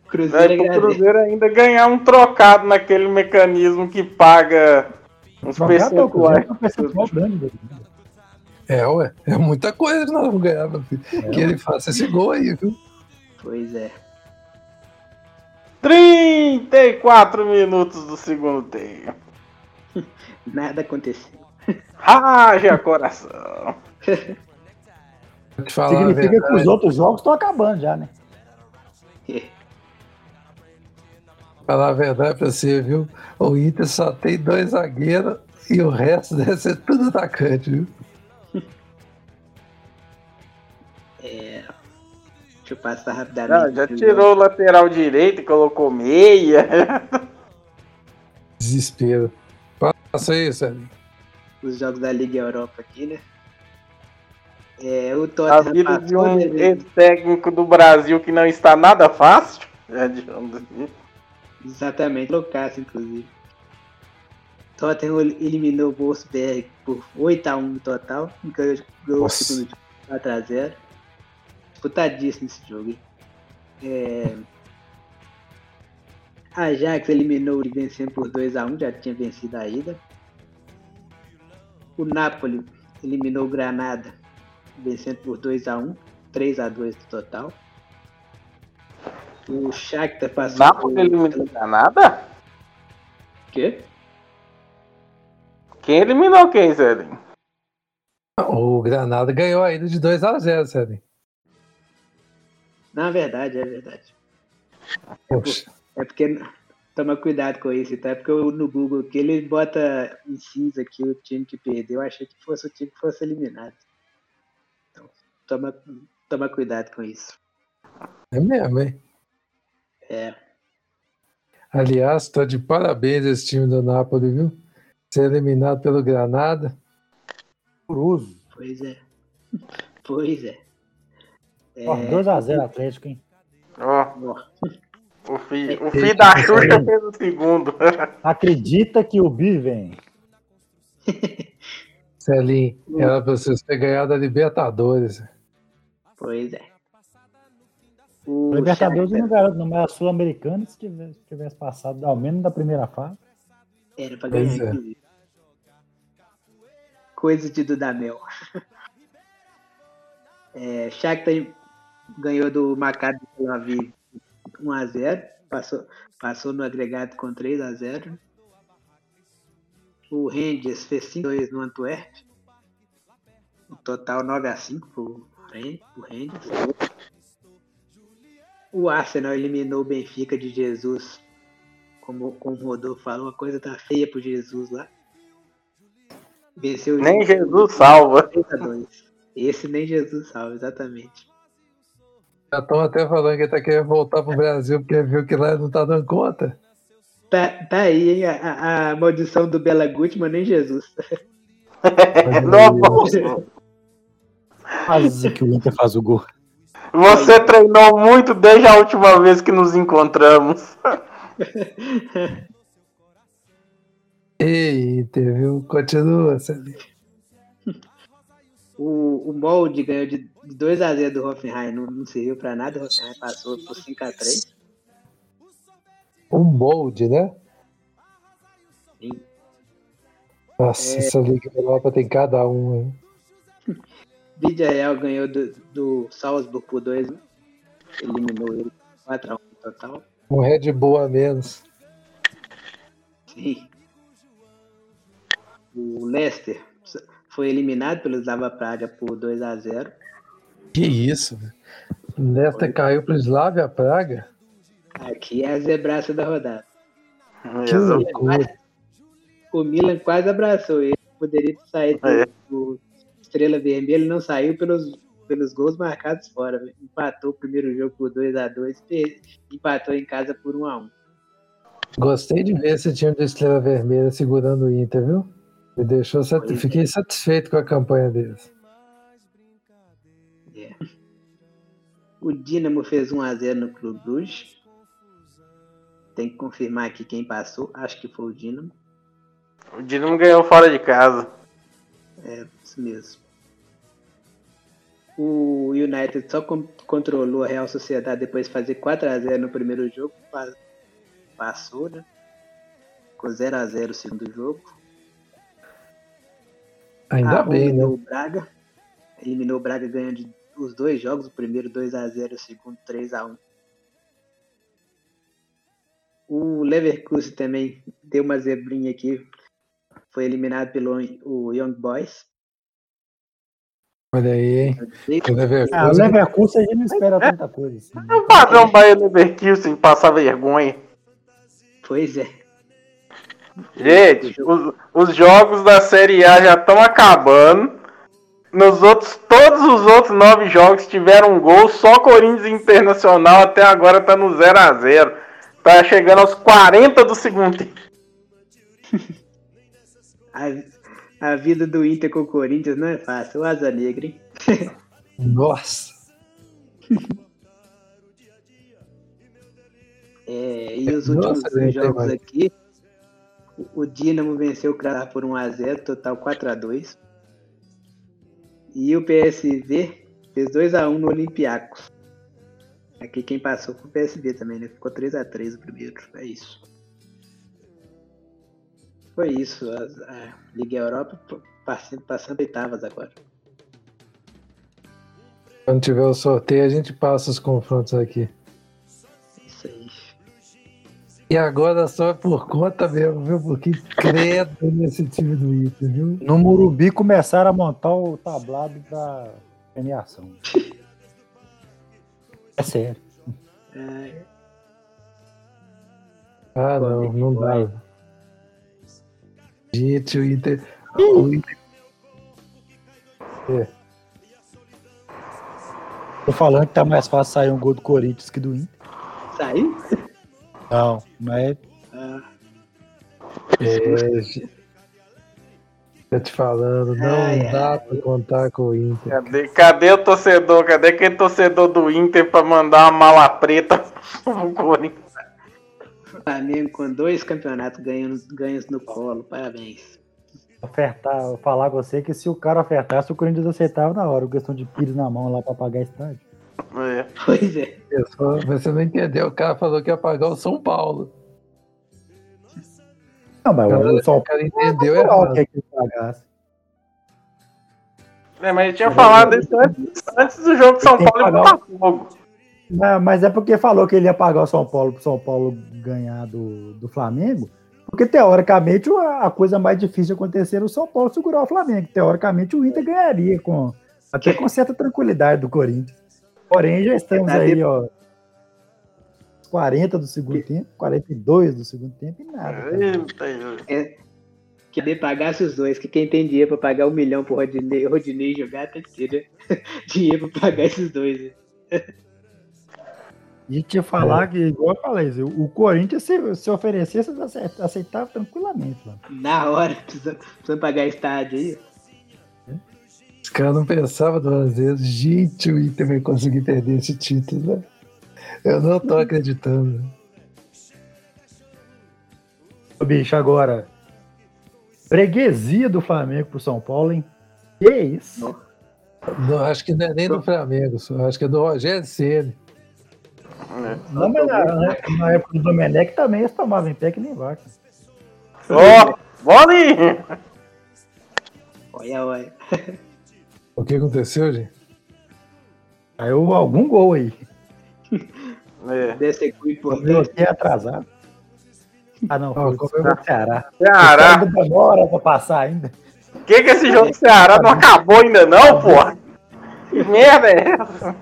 Cruzeiro pro agradece. Cruzeiro ainda ganhar um trocado naquele mecanismo que paga uns é percentuais. É. É, ué, é muita coisa que nós vamos ganhar, meu filho. que ele faça esse gol aí, viu? Pois é. 34 minutos do segundo tempo. Nada aconteceu. Haja coração. Significa que os outros jogos estão acabando já, né? Falar a verdade pra você, viu? O Inter só tem dois zagueiros e o resto deve ser tudo atacante, viu? Deixa eu passar rapidamente. Não, já tirou o lateral direito e colocou meia. Desespero. Passa aí, Sérgio. os jogos da Liga Europa aqui, né? É, o A Tottenham vida de um né? ex-técnico do Brasil que não está nada fácil. É, assim. Exatamente, loucaço, inclusive. Tottenham eliminou o Wolfsberg por 8x1 no total, ganhou, ganhou o segundo de 4x0. Disputadíssimo esse jogo, hein? É... Ajax eliminou o vencendo por 2x1, já tinha vencido a ida. O Napoli eliminou o Granada, vencendo por 2x1, 3x2 no total. O Shakhtar passou Napoli eliminou nada? O quê? Quem eliminou quem, Zé? O Granada ganhou a ida de 2 a 0 Sérgio. Na verdade, é verdade. Poxa, É porque toma cuidado com isso, tá? É porque eu, no Google que ele bota em cinza aqui o time que perdeu, eu achei que fosse o time que fosse eliminado. Então, toma, toma cuidado com isso. é mesmo, hein? É. Aliás, tá de parabéns esse time do Napoli, viu? Ser eliminado pelo Granada. Curuso. Pois é. Pois é. é... Ó, 2x0 Atlético, hein? Ó, ó, o filho, o filho da Xuxa fez o segundo. Acredita que o Bi vem. Celinho, era pra vocês terem ganhado a Libertadores. Pois é. O Libertadores Shakhtar não garanto, não, mas a Sul-Americana, se tivesse, tivesse passado ao menos da primeira fase. Era pra ganhar, é. inclusive. Coisa de Dudamel. É, Shakhtar ganhou do Maccabi Tel Aviv 1x0. Passou, passou no agregado com 3x0. O Rangers fez 5x2 no Antwerp. O total 9x5 pro pro Rangers. O Arsenal eliminou o Benfica de Jesus como, como o Rodolfo falou, a coisa tá feia pro Jesus lá. Venceu o Nem Jesus salva. 3 a 2. Esse nem Jesus salva, exatamente. Já estão até falando que ele tá querendo voltar pro Brasil porque viu que lá não tá dando conta. Tá, tá aí, hein, a, a- a maldição do Bela Gutmann, nem Jesus. Não, Quase que o Inter faz o gol. Você treinou muito desde a última vez que nos encontramos. Ei, Inter, viu? Continua, Celinho. O, o Molde ganhou de 2x0 do Hoffenheim, não, não serviu pra nada, o Hoffenheim passou por 5x3. Um molde, né? Sim. Nossa, essa Liga Europa tem cada um, hein? Villarreal ganhou do, do Salzburg por 2 eliminou ele 4x1 no total. Um Red Bull a menos. Sim. O Leicester foi eliminado pelo Slava Praga por 2 a 0 Que isso, velho. O Leicester caiu pro Slavia Praga? Aqui é a zebraça da rodada. Que loucura. O Milan quase abraçou ele. Poderia ter saído É. do Estrela Vermelha, ele não saiu pelos, pelos gols marcados fora. velho. Empatou o primeiro jogo por 2 a 2 empatou em casa por 1 a 1 Gostei de ver esse time do Estrela Vermelha segurando o Inter, viu? Me deixou sat... Fiquei satisfeito com a campanha deles. É. O Dinamo fez 1 a 0 no Clube Bruges. Tem que confirmar aqui quem passou. Acho que foi o Dinamo. O Dinamo ganhou fora de casa. É, isso mesmo. O United só con- controlou a Real Sociedade depois de fazer 4x0 no primeiro jogo. Pa- Passou, né? Ficou 0x0 o segundo jogo. Ainda A bem, né? eliminou o Braga. Eliminou o Braga ganhando os dois jogos. O primeiro 2x0, o segundo 3x1. O Leverkusen também deu uma zebrinha aqui. Foi eliminado pelo o Young Boys. Olha aí, hein? O Leverkusen- Ah, o Leverkusen a gente não espera tanta coisa assim. É o padrão Bahia Leverkusen passar vergonha. Pois é. Gente, os, os jogos da Série A já estão acabando. Nos outros, todos os outros nove jogos tiveram um gol, só Corinthians Internacional até agora tá no 0 a 0 Tá chegando aos 40 do segundo tempo. A, a vida do Inter com o Corinthians não é fácil. O Asa Negra, hein? Nossa. É, e os Nossa, últimos gente, jogos vai. aqui, o- o Dinamo venceu o Krasnodar por 1x0, total 4x2. E o PSV fez 2x1 no Olympiacos. Aqui quem passou foi o PSV também, né? Ficou 3x3 o primeiro. É isso. Foi isso. A, a Liga Europa passando, passando oitavas agora. Quando tiver o sorteio, a gente passa os confrontos aqui. Isso aí. E agora só é por conta mesmo, viu? Porque credo nesse time do Inter, viu? No Murubi começaram a montar o tablado pra premiação. É sério. É, Ah, não, não dá. Gente, o Inter. O Inter Tô falando que tá mais fácil sair um gol do Corinthians que do Inter. saiu? Não, mas Ah, É, gente. Tô te falando, não Ai, ai. dá pra contar com o Inter. Cadê, cadê o torcedor? Cadê aquele torcedor do Inter pra mandar uma mala preta pro Corinthians? Flamengo com dois campeonatos ganhos, ganhos no colo. Parabéns. ofertar, falar com você que se o cara ofertasse, o Corinthians aceitava na hora. Questão de pires na mão lá pra pagar estádio. É. Pois é. Pessoal, Você não entendeu, o cara falou que ia pagar o São Paulo. Não, mas Cara, o São o cara entendeu Paulo errado. quer que ele pagasse. É, mas ele tinha falado isso antes, antes do jogo de São que Paulo e Botafogo. Mas, mas é porque falou que ele ia pagar o São Paulo pro São Paulo ganhar do, do Flamengo. Porque, teoricamente, a, a coisa mais difícil de acontecer era o São Paulo segurar o Flamengo. Teoricamente, o Inter ganharia com, até com certa tranquilidade do Corinthians. Porém, já estamos aí, ó. 40 do segundo tempo, 42 do segundo tempo e nada. cara. Eita, Querer pagasse os dois, que quem tem dinheiro pra pagar um milhão pro Rodinei, Rodinei jogar tem que ter né? dinheiro pra pagar esses dois. né? E te falar que, igual eu falei, o Corinthians, se, se oferecesse, ace- aceitava tranquilamente. Mano. Na hora, precisando, precisando pagar estádio aí. Os caras não pensavam duas vezes. Gente, o Inter vai conseguir perder esse título. né? Eu não tô acreditando. Ô, bicho, agora. Freguesia do Flamengo pro São Paulo, hein? Que isso? Não, acho que não é nem do Flamengo, só. acho que é do Rogério Ceni. Não, mas na, na- na época do Domenech também eles tomavam em pé que nem vaca. Ó, bolinha! Olha, olha. O que aconteceu, gente? Saiu algum gol aí. É. Ser gol Eu atrasado. Ah, não, foi o Ceará. Ceará. Demora pra passar ainda. Que que esse jogo do Ceará não acabou ainda não, porra? Que merda é essa?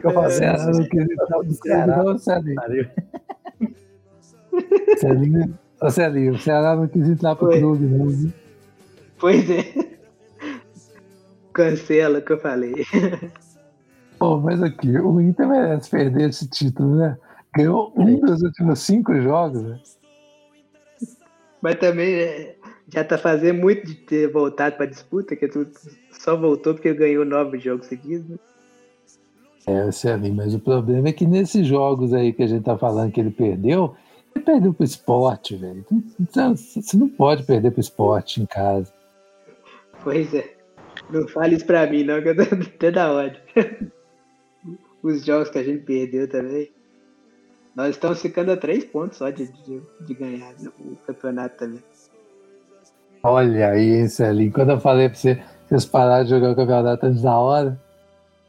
O que eu fazendo? Ceará não quis entrar pro Celinho. O Ceará não quis entrar pro clube, não. viu? Pois é. Cancela o que eu falei. Pô, mas aqui, o Inter merece perder esse título, né? Ganhou um dos últimos cinco jogos, né? Mas também é, já tá fazendo muito de ter voltado pra disputa, que tu só voltou porque ganhou nove jogos seguidos. É, Celinho, mas o problema é que nesses jogos aí que a gente tá falando que ele perdeu, ele perdeu pro esporte, velho. Então, Você não pode perder pro esporte em casa. Pois é. Não fale isso pra mim, não, que eu tô até da ódio. Os jogos que a gente perdeu também. Nós estamos ficando a três pontos só de, de, de ganhar o campeonato também. Olha aí, hein, Celinho. Quando eu falei pra você, vocês pararam de jogar o campeonato antes da hora.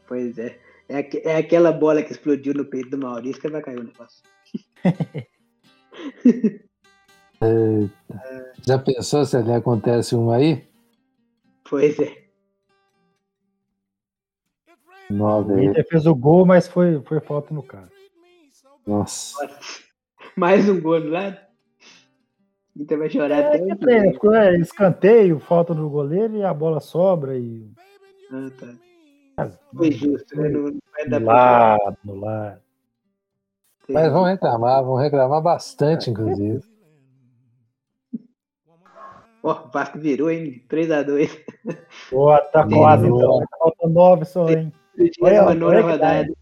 Pois é. É, é aquela bola que explodiu no peito do Maurício que vai cair o negócio. Já pensou se ali acontece um aí? Pois é. Nove. Inter fez o gol, mas foi, foi falta no cara. Nossa. Mais um gol no lado. Inter vai chorar até É, tem, ficou, é, escanteio, falta no goleiro e a bola sobra e. Ah, tá. Foi justo, né? Não, vai No pra lado, no lado. Mas vão reclamar, vão reclamar bastante, inclusive. Ó, o Vasco virou, hein? 3x2. Pô, tá quase então. Falta nove só, hein? Olha, Olha, olha que rodada.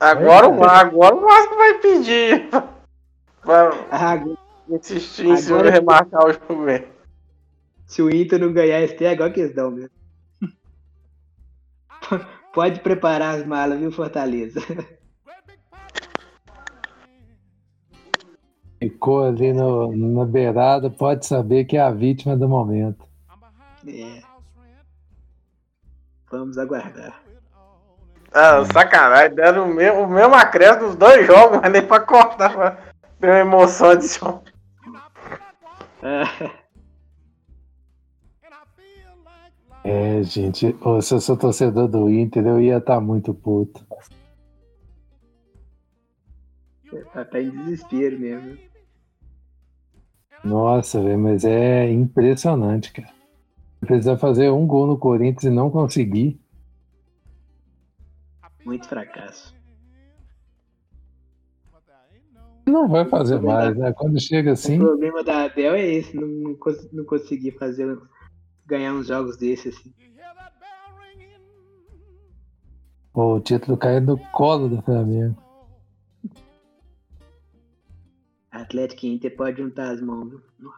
Agora, o- agora o Vasco vai pedir pra Ah, agora, insistir em cima Agora- de remarcar o jogo. mesmo. se o Inter não ganhar esse é igual que eles dão mesmo. Pode preparar as malas, viu, Fortaleza? Ficou ali no- na beirada, pode saber que é a vítima do momento. É. Vamos aguardar. Ah, sacanagem, deram o mesmo, o mesmo acréscimo dos dois jogos, mas nem pra cortar, pra ter uma emoção adicional. Ah, É, gente, ô, se eu sou torcedor do Inter, eu ia estar muito puto. tá, tá em desespero mesmo. Nossa, velho, mas é impressionante, cara. Precisa fazer um gol no Corinthians e não conseguir. Muito fracasso. Não vai fazer mais, né? Quando chega assim. O problema da Abel é esse, não, não, não conseguir fazer ganhar uns jogos desses assim. Pô, o título caiu no colo do Flamengo. Atlético e Inter pode juntar as mãos. viu?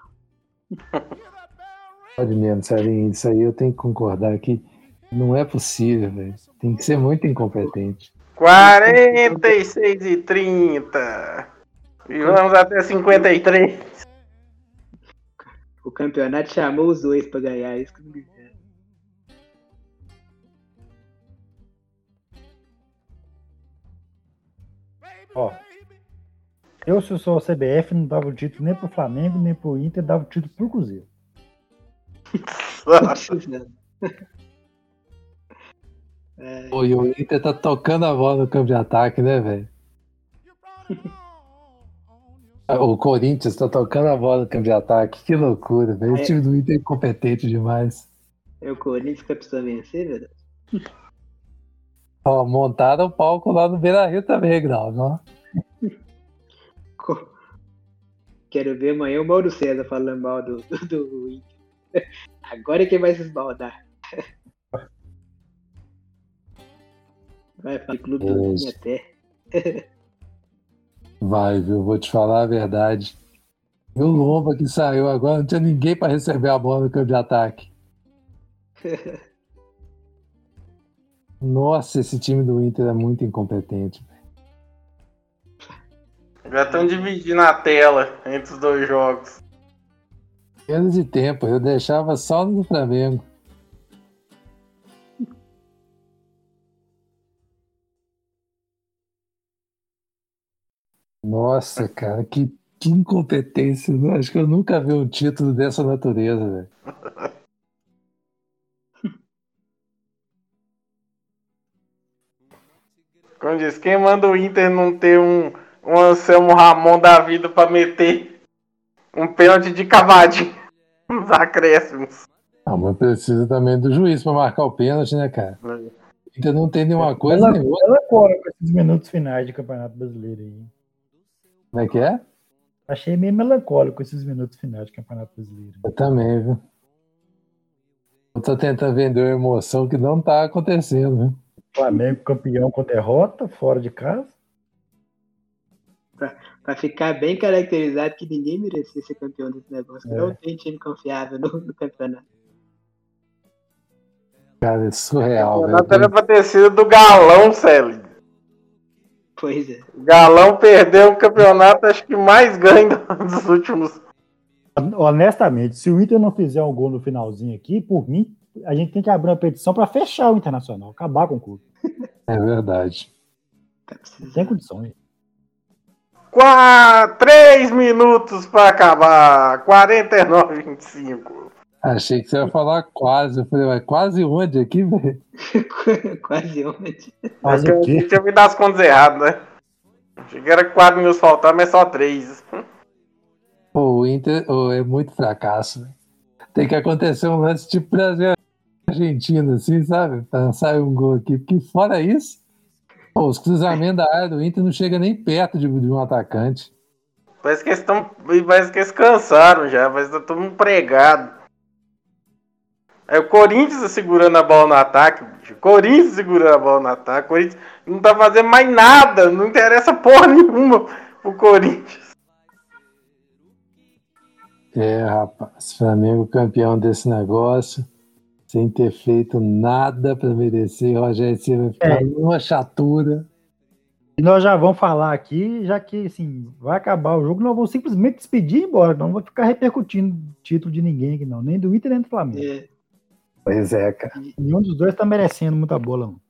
Pode mesmo, Sarinho. Isso aí eu tenho que concordar que não é possível, velho. Tem que ser muito incompetente. 46 e 30. E vamos até 53. O campeonato chamou os dois pra ganhar isso que não quiser. Ó, eu, se eu sou a CBF, não dava o título nem pro Flamengo, nem pro Inter, dava o título pro Cruzeiro. É, Pô, e o Inter tá tocando a bola no campo de ataque, né, velho? O Corinthians tá tocando a bola no campo de ataque. Que loucura, velho. O É. time do Inter é incompetente demais. é o Corinthians que precisa vencer, velho. Ó, montaram o palco lá no Beira Rio também, Grau, ó. Co- Quero ver amanhã o Mauro César falando mal do, do, do Inter. Agora é quem vai se esbaldar. Vai falar clube do Isso. Inter até. Vai, viu? Vou te falar a verdade. E o Lomba que saiu agora, não tinha ninguém pra receber a bola no campo de ataque. Nossa, esse time do Inter é muito incompetente. Já estão dividindo a tela entre os dois jogos. Menos de tempo, eu deixava só no Flamengo. Nossa, cara, que, que incompetência. Eu Acho que eu nunca vi um título dessa natureza, velho. Como diz, quem manda o Inter não ter um, um Anselmo Ramon da vida pra meter um pênalti de cavadinho nos acréscimos. Ah, mas precisa também do juiz pra marcar o pênalti, né, cara? O Inter não tem nenhuma coisa ela, nem outra. ela cora com esses minutos finais de Campeonato Brasileiro aí. Como é que é? Achei meio melancólico esses minutos finais de Campeonato Brasileiro. Eu também, viu? Eu tô tentando vender uma emoção que não tá acontecendo, viu? Flamengo campeão com derrota, fora de casa. Pra ficar bem caracterizado que ninguém merecia ser campeão desse negócio. É. Não tem time confiável no, no campeonato. Cara, é surreal, O campeonato era pra ter sido do Galão, Célio. Pois é. Galão perdeu o campeonato, acho que mais ganho dos últimos. Honestamente, se o Inter não fizer um gol no finalzinho aqui, por mim, a gente tem que abrir uma petição para fechar o Internacional, acabar com o clube. É verdade. Tá Não tem condições. Qua- Três minutos pra acabar. 49 25. Achei que você ia falar quase. Eu falei, mas quase onde aqui, velho? Quase onde. Mas o quê? Eu me dar as contas erradas, né? Achei que era 4 minutos faltando, mas só 3. Pô, o Inter ô, é muito fracasso, velho. Tem que acontecer um lance tipo Brasil e Argentina, assim, sabe? Pra sair um gol aqui. Porque fora isso, pô, os cruzamentos da área do Inter não chega nem perto de, de um atacante. Parece que eles estão. Parece que eles cansaram já, parece que tá todo mundo pregado. É o Corinthians segurando a bola no ataque, bicho. O Corinthians segurando a bola no ataque. O Corinthians não tá fazendo mais nada. Não interessa porra nenhuma pro Corinthians. É, rapaz, Flamengo campeão desse negócio, sem ter feito nada pra merecer. O Rogério vai ficar É. numa chatura. E nós já vamos falar aqui, já que assim, vai acabar o jogo, nós vamos simplesmente despedir e ir embora. Não vai ficar repercutindo título de ninguém aqui, não. Nem do Inter, nem do Flamengo. É, Pois é, cara. Nenhum dos dois tá merecendo muita bola, não.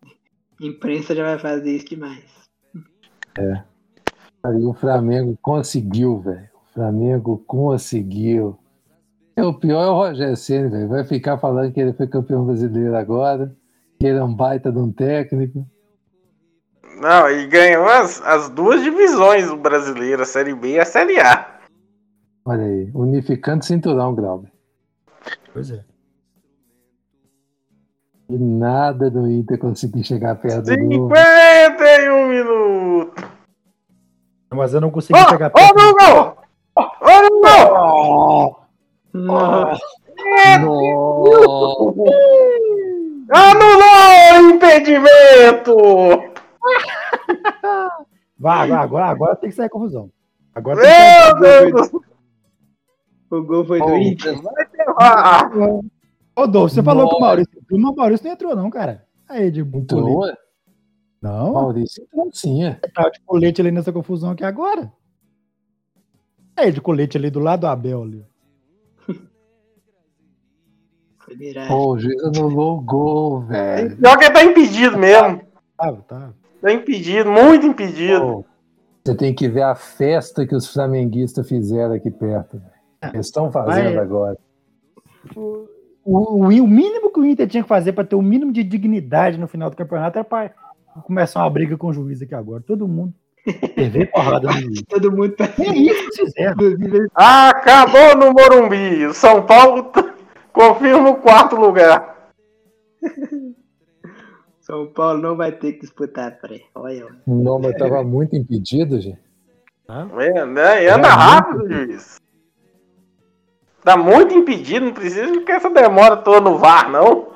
imprensa já vai fazer isso demais. Aí o Flamengo conseguiu, velho. O Flamengo conseguiu. É, o pior é o Rogério Ceni, velho. Vai ficar falando que ele foi campeão brasileiro agora, que ele é um baita de um técnico. Não, e ganhou as, as duas divisões do brasileiro, a Série B e a Série A. Olha aí, unificando cinturão, Glauber. Pois é. E nada do Inter conseguir chegar perto do. 51 minutos. Mas eu não consegui Ó, pegar ó, no gol! Ó, no gol! Nossa, Anulou o impedimento! Vai, vai, agora, agora tem que sair confusão. Agora tem que Meu sair Deus do o gol foi do Oh, Inter. Ah, Ô, Dolph, você falou que o. Maurício. O Maurício não entrou, não, cara. Aí, de Entrou? Não, Maurício entrou sim, é. tava de colete ali nessa confusão aqui agora. Aí, de colete ali do lado do Abel ali. Foi miragem. Pô, o juiz anulou o gol, velho. Pior que tá impedido mesmo. Tava, tava. Tá impedido, muito impedido. Pô, você tem que ver a festa que os flamenguistas fizeram aqui perto. velho. Eles estão fazendo Vai. agora. O, o, o mínimo que o Inter tinha que fazer para ter o mínimo de dignidade no final do campeonato era para começar uma briga com o juiz aqui agora. Todo mundo. TV porrada no juiz. Todo mundo tá. É isso que fizeram. Acabou no Morumbi. O São Paulo t- confirma o quarto lugar. São Paulo não vai ter que disputar a pré. Olha. Não, mas tava muito impedido, gente. É, né? E anda É, rápido, juiz. Tá muito impedido, não precisa ficar essa demora toda no VAR, não.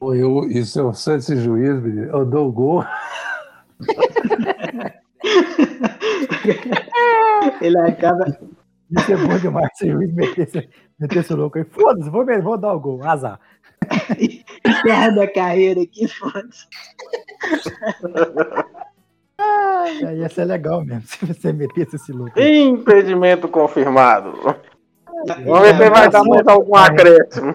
Eu, isso eu sou esse juiz, menino. Eu dou o gol. ele acaba. Isso é bom demais. Se o juiz metesse, metesse o louco aí. Foda-se, vou, vou dar o gol. Azar. encerrando a carreira aqui, foda-se. Aí ia ser legal mesmo se você metesse esse louco. aí. Impedimento confirmado. Vamos ver se vai dar mais algum acréscimo.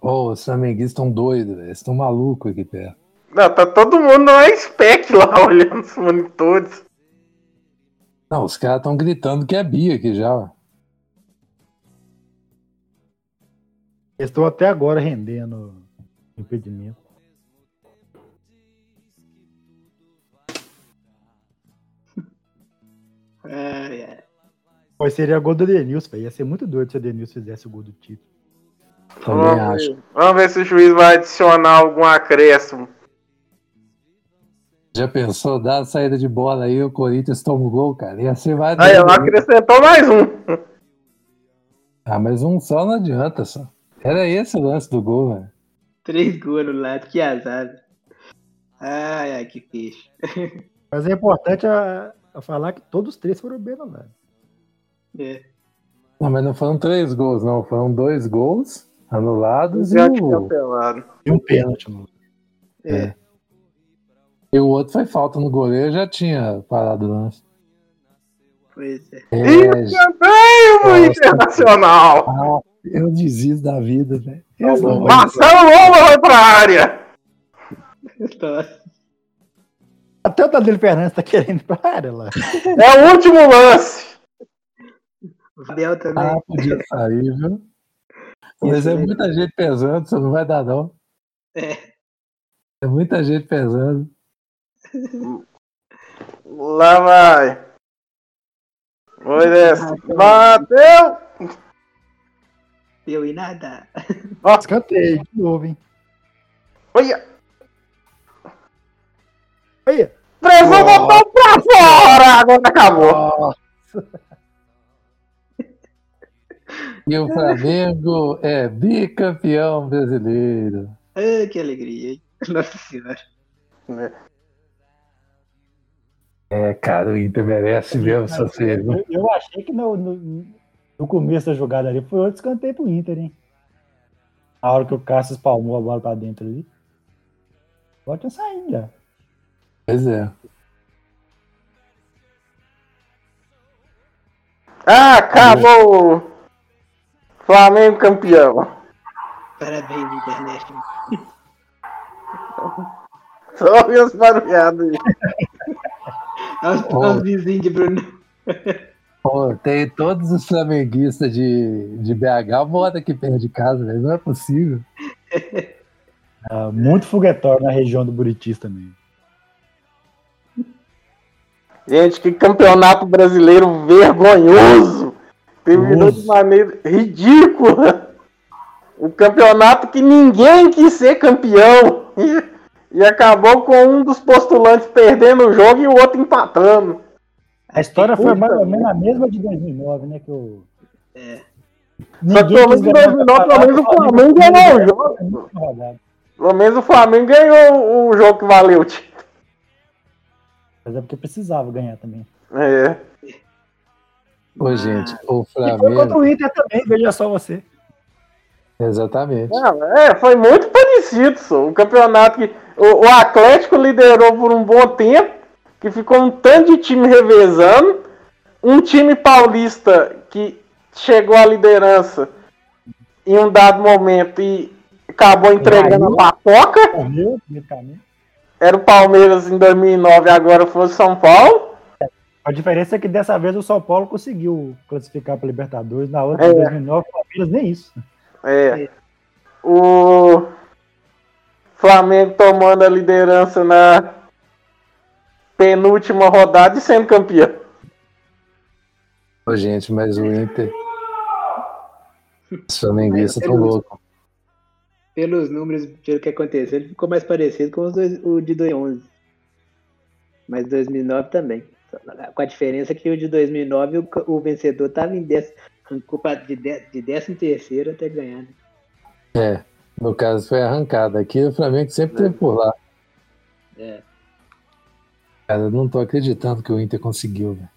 Ô, os flamenguistas estão doidos, velho. Eles estão malucos aqui perto. Não, tá todo mundo no spec lá olhando os monitores. Não, os caras estão gritando que é Bia aqui já. ó. Estou até agora rendendo impedimento. Ai, ai. Mas seria gol do Denilson, velho. Ia ser muito doido se o Denilson fizesse o gol do título. Também Vamos acho. ver. Vamos ver se o juiz vai adicionar algum acréscimo. Já pensou, dá a saída de bola aí, o Corinthians toma o gol, cara. Ia ser mais. Aí ela acrescentou mais um. Ah, mas um só não adianta só. Era esse o lance do gol, velho. Três gols no lado, que azar. Ai, ai, que peixe. Mas é importante a, a falar que todos os três foram bem no lado. É. Não, mas não foram três gols, não. Foram dois gols anulados e Já tinha o, pelado. E um pênalti, mano. É. e o outro foi falta no goleiro, já tinha parado o lance. Pois é. É, E também o. Internacional. ah, eu desisto da vida, velho. Marcelo Lomba vai pra área. Nossa. Até o Danilo Fernandes tá querendo ir pra área lá. É o último lance. O Abel também. Ah, podia sair, viu? Mas é muita gente pesando, você não vai dar, não. É. É muita gente pesando. Lá vai. Foi dessa. Bateu. Deu em nada. Escanteio de novo, hein? Olha. Olha. Pressão botou pra fora. Agora acabou. E o Flamengo é bicampeão brasileiro. Ai, que alegria, hein? Nossa senhora. É, cara, o Inter merece mesmo essa série. Eu, eu achei que no, no, no começo da jogada ali foi outro escanteio pro Inter, hein? A hora que o Cássio espalmou a bola pra dentro ali. Pode saído já. Pois é. Ah, acabou. Flamengo campeão. Parabéns, internet. Só vi as barulhadas aí. Olha os, Oh. os vizinhos de Bruno. Pô, tem todos os flamenguistas de, de BH moram aqui perto de casa, velho. Não é possível. Ah, muito foguetório na região do Buritis também. Gente, que campeonato brasileiro vergonhoso! Terminou de maneira ridícula! O campeonato que ninguém quis ser campeão! e acabou com um dos postulantes perdendo o jogo e o outro empatando. A história foi mais ou menos a mesma de 2009, né? Que o... É. Só que pelo menos em 2009, pelo menos o Flamengo ganhou o jogo. Pelo menos o Flamengo ganhou o jogo que valeu o título. Mas é porque precisava ganhar também. É. Ô, gente, o E foi contra Flamengo. o Inter também, veja só você. Exatamente. Não, é, foi muito parecido, só. O campeonato que. O, o Atlético liderou por um bom tempo, que ficou um tanto de time revezando. Um time paulista que chegou à liderança em um dado momento e acabou entregando a papoca. Correu, praticamente. Era o Palmeiras em 2009, agora foi o São Paulo. A diferença é que dessa vez o São Paulo conseguiu classificar para Libertadores, na outra, É. em 2009, o Palmeiras nem isso. É. O Flamengo tomando a liderança na penúltima rodada e sendo campeão. Ô, gente, mas o Inter. Os flamenguistas tão loucos. Pelos números, pelo que aconteceu, ele ficou mais parecido com os dois, o de 2011. Mas 2009 também. Com a diferença que o de 2009 o, o vencedor estava em décimo, arrancou pra- de, de décimo terceiro até ganhar. né? É, no caso foi arrancada. Aqui o Flamengo sempre teve por lá. É. Cara, eu não tô acreditando que o Inter conseguiu, velho.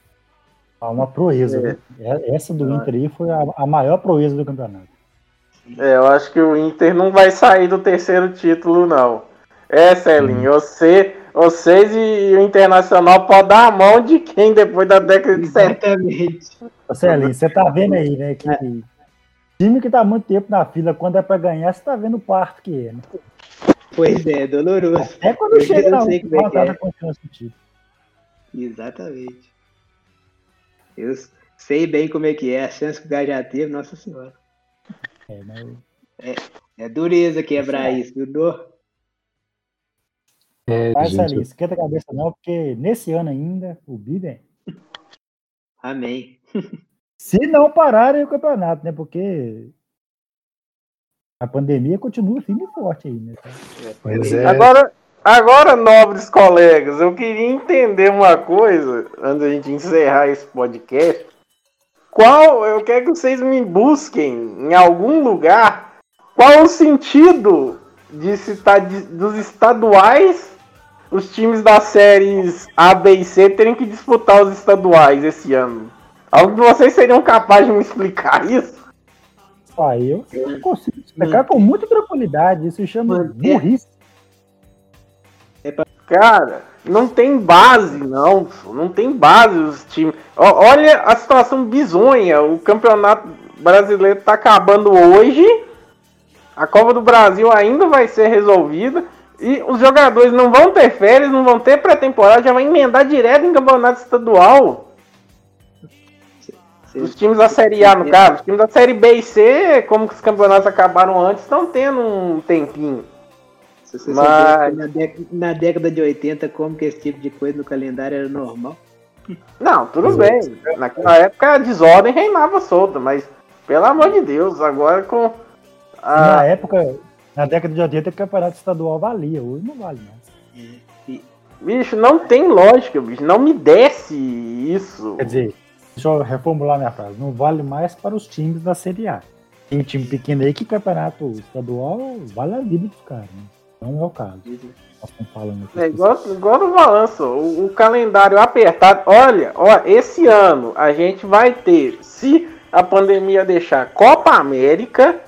Ah, Uma proeza. É. viu? É- Essa do Inter aí foi a, a maior proeza do campeonato. É, eu acho que o Inter não vai sair do terceiro título, não. É, Celinho, você, vocês e o Internacional podem dar a mão de quem depois da década de 70. Exatamente. Ô, Celinho, você tá vendo aí, né? Que time que tá muito tempo na fila, quando é pra ganhar, você tá vendo o parto que é, né? Pois é, doloroso. É quando Eu chega na sei como é que rodada é. continua sentido. Exatamente. Eu sei bem como é que é. A chance que o Gá já teve, nossa senhora. É, mas É dureza quebrar isso, viu? Dor. É, Mas, gente, esquenta a cabeça não, porque nesse ano ainda, o Biden, Amém. se não pararem o campeonato, né? Porque a pandemia continua firme e forte aí, né? pois é. Agora, agora, nobres colegas, eu queria entender uma coisa, antes da gente encerrar esse podcast. Qual, eu quero que vocês me busquem em algum lugar qual o sentido de se tá de- dos estaduais, os times das séries A, B e C terem que disputar os estaduais esse ano. Algum de vocês seriam capazes de me explicar isso? Ah, eu, eu consigo explicar com muita tranquilidade. Isso chama burrice. Cara, não tem base, não. Não tem base os times. Olha a situação bizonha. O campeonato brasileiro tá acabando hoje. A Copa do Brasil ainda vai ser resolvida. E os jogadores não vão ter férias, não vão ter pré-temporada, já vai emendar direto em campeonato estadual. Os times da Série A, no caso. Os times da Série B e C, como que os campeonatos acabaram antes, estão tendo um tempinho. Se você Mas- que na, década, na década de 80, como que esse tipo de coisa no calendário era normal. Não, tudo bem. Naquela época a desordem reinava solta, mas pelo amor de Deus, agora com. Na A... época, na década de 80, o campeonato estadual valia. Hoje não vale mais. E- Bicho, não tem lógica, bicho. Não me desce isso. Quer dizer, deixa eu reformular minha frase. Não vale mais para os times da Série A. Tem time pequeno aí que campeonato estadual vale a vida dos caras. Né? Não é o caso. Nós estamos falando aqui. É igual, igual no balanço, o, o calendário apertado. Olha, ó, esse ano a gente vai ter, se a pandemia deixar, Copa América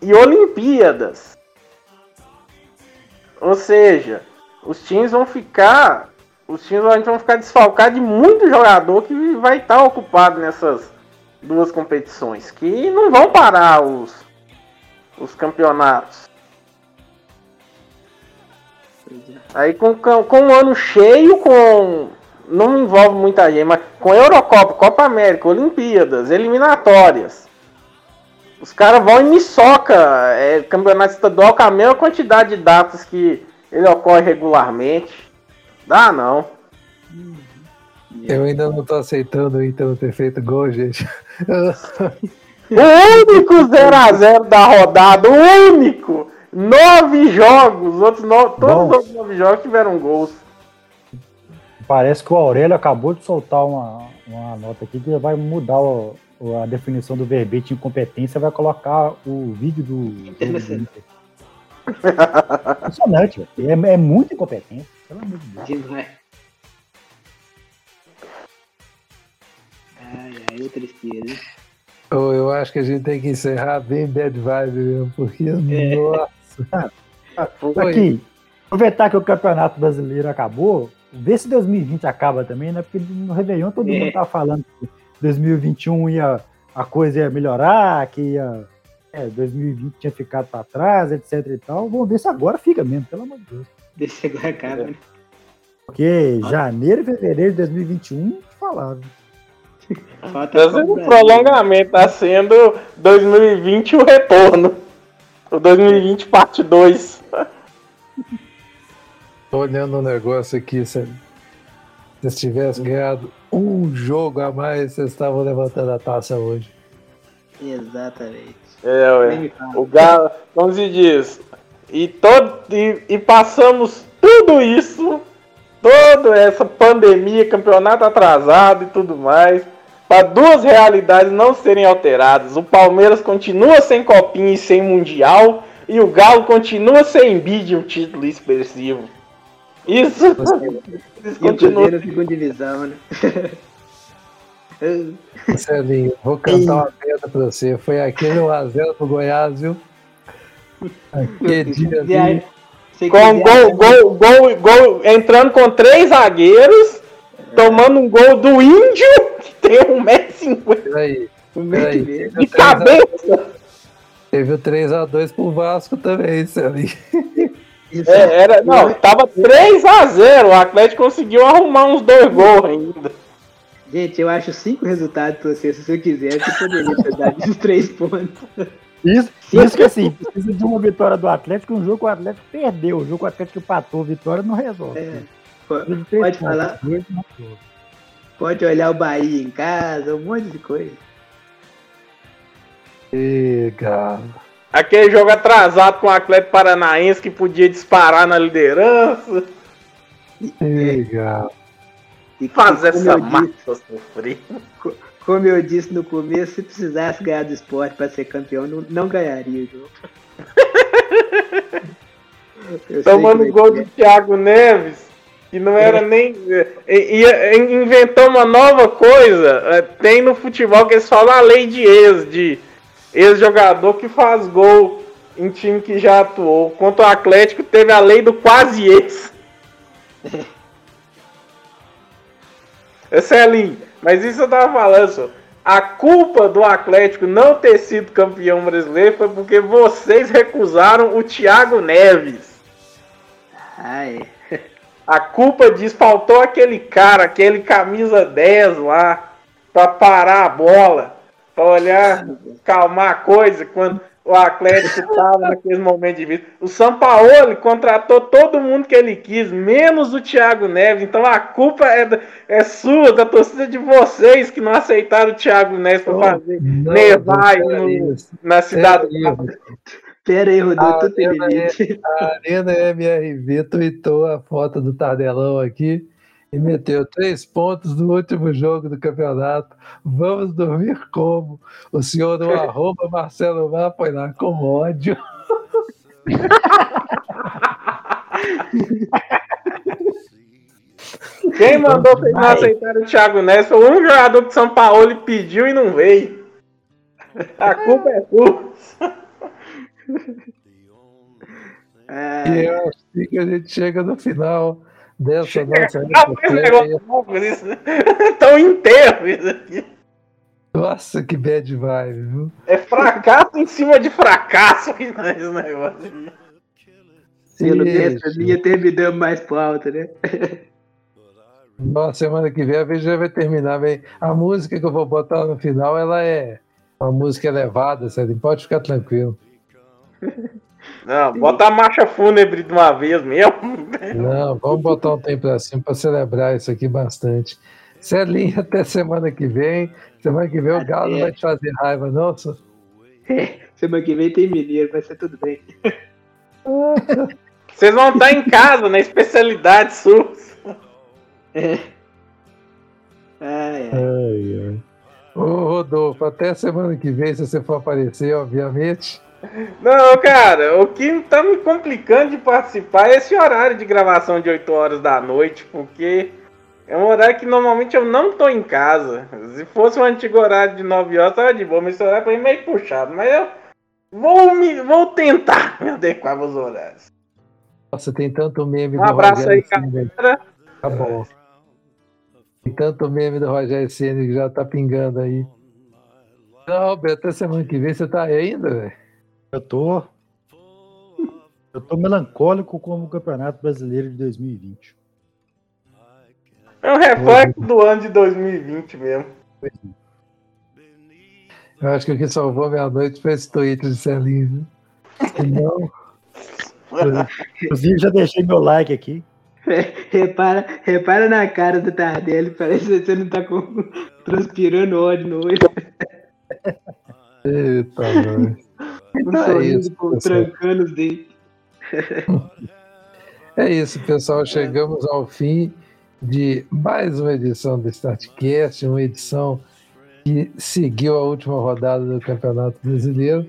e Olimpíadas. Ou seja, os times vão ficar. Os times a gente vão ficar desfalcados de muito jogador que vai estar ocupado nessas duas competições. Que não vão parar os, os campeonatos. Aí com, com, um ano cheio, com. Não envolve muita gente, mas com Eurocopa, Copa América, Olimpíadas, eliminatórias. Os caras vão e me soca é, campeonato estadual com a mesma quantidade de datas que ele ocorre regularmente. Dá não. Eu ainda não tô aceitando o Inter não ter feito gol, gente. O único 0x0 da rodada, o único nove jogos. Os outros no... Todos os nove jogos tiveram gols. Parece que o Aurélio acabou de soltar uma, uma nota aqui que vai mudar o, a definição do verbete incompetência, vai colocar o vídeo do. do Impressionante, é, é muito incompetente. Pelo amor de Deus. Demais. Ai, ai, tristeza. Eu, eu acho que a gente tem que encerrar bem bad vibe mesmo, porque, é. nossa. Aqui, aproveitar que o Campeonato Brasileiro acabou, Vê se 2020 acaba também, né? Porque no Réveillon todo é. mundo tá falando que 2021 ia, a coisa ia melhorar, que ia. É, 2020 tinha ficado para trás, etc e tal. Vamos ver se agora fica mesmo, pelo amor de Deus. Deixa se agora acaba, né? Porque janeiro e fevereiro de 2021 falaram. Tá sendo um prolongamento, tá sendo 2020 o retorno. O 2020 parte 2. Tô olhando um negócio aqui, se vocês tivessem ganhado um jogo a mais, vocês estavam levantando a taça hoje. Exatamente. É, ué. O Galo, como se diz, e, todo, e, e passamos tudo isso, toda essa pandemia, campeonato atrasado e tudo mais, para duas realidades não serem alteradas. O Palmeiras continua sem copinha e sem mundial, e o Galo continua sem bid um título expressivo. Isso! E o Cruzeiro segunda divisão, né? Celinho, vou cantar uma pedra pra você. Foi aquele 1x0 pro Goiás, viu? Aquele dia ali. Com gol, gol, gol, gol, entrando com três zagueiros, tomando um gol do Índio, tem 1,50m. Peraí, peraí. De cabeça. Teve o 3x2 pro Vasco também, Celinho. É, era, não, tava 3x0. O Atlético conseguiu arrumar uns dois gols ainda. Gente, eu acho cinco resultados pra você. Se você quiser, você poderia ter dado esses três pontos. Isso, isso que assim, precisa de uma vitória do Atlético, um jogo que o Atlético perdeu. O jogo que o Atlético empatou, vitória não resolve. É, pode, pode falar. Pode olhar o Bahia em casa, um monte de coisa. Legal. Aquele jogo atrasado com o Atlético Paranaense que podia disparar na liderança. Legal. E fazer essa massa sofrer. Como eu disse no começo, se precisasse ganhar do esporte para ser campeão, não, não ganharia o jogo. Tomando gol do Thiago Neves, que não era é. nem. Ia, inventou uma nova coisa. É, tem no futebol que eles falam a lei de ex, de ex-jogador que faz gol em time que já atuou. Contra o Atlético teve a lei do quase ex. é Celinho, mas isso eu tava falando, só. A culpa do Atlético não ter sido campeão brasileiro foi porque vocês recusaram o Thiago Neves. Ai. A culpa diz faltou aquele cara, aquele camisa 10 lá, pra parar a bola para olhar, calmar a coisa quando o Atlético estava naquele momento de vida. O São Paulo contratou todo mundo que ele quis, menos o Thiago Neves. Então a culpa é, é sua, da torcida de vocês que não aceitaram o Thiago Neves para fazer nevar no, na cidade. Pera aí, Rodrigo, tu tem limite. A Arena MRV tweetou a foto do Tardelão aqui e meteu três pontos no último jogo do campeonato. Vamos dormir como? O senhor do arroba Marcelo Mar foi lá com ódio. Quem mandou vocês não aceitarem o Thiago Neves foi um jogador que São Paulo pediu e não veio. A culpa é sua. E é assim que a gente chega no final dessa nossa Tão inteiro isso aqui. Nossa, que bad vibe, viu? É fracasso em cima de fracasso esse negócio. Pelo menos a minha terminando mais alto, né? Nossa, semana que vem a vez já vai terminar. Vem. A música que eu vou botar no final, ela é uma música elevada, sabe? Pode ficar tranquilo. Não, bota a marcha fúnebre de uma vez mesmo. Não, vamos botar um tempo assim para celebrar isso aqui bastante. Celinho, até semana que vem. Semana que vem o Galo não vai te fazer raiva, não, É, semana que vem tem mineiro, vai ser tudo bem. Vocês vão estar em casa, na especialidade sua. É. Ai, ai. Ai, ai. Ô, Rodolfo, até semana que vem, se você for aparecer, obviamente. Não, cara, o que tá me complicando de participar é esse horário de gravação de 8 horas da noite, porque é um horário que normalmente eu não tô em casa. Se fosse um antigo horário de 9 horas, tava de boa, mas esse horário pra mim é meio puxado. Mas eu vou, me, vou tentar me adequar aos horários. Nossa, tem tanto meme Um abraço aí, Ceni. galera. Tá bom. Tem tanto meme do Rogério Ceni que já tá pingando aí. Não, Alberto, até semana que vem você tá aí ainda, velho? Eu tô. Eu tô melancólico com o Campeonato Brasileiro de 2020. É um reflexo do ano de 2020 mesmo. Eu acho que o que salvou minha noite foi esse tweet de Celinho? Não, Inclusive, já deixei meu like aqui. Repara, repara na cara do Tardelli, parece que você não tá com, transpirando ódio no olho. eita, Um é sorriso isso, com- pessoal. trancando os dentes. É isso, pessoal. Chegamos ao fim de mais uma edição do Startcast, uma edição que seguiu a última rodada do Campeonato Brasileiro.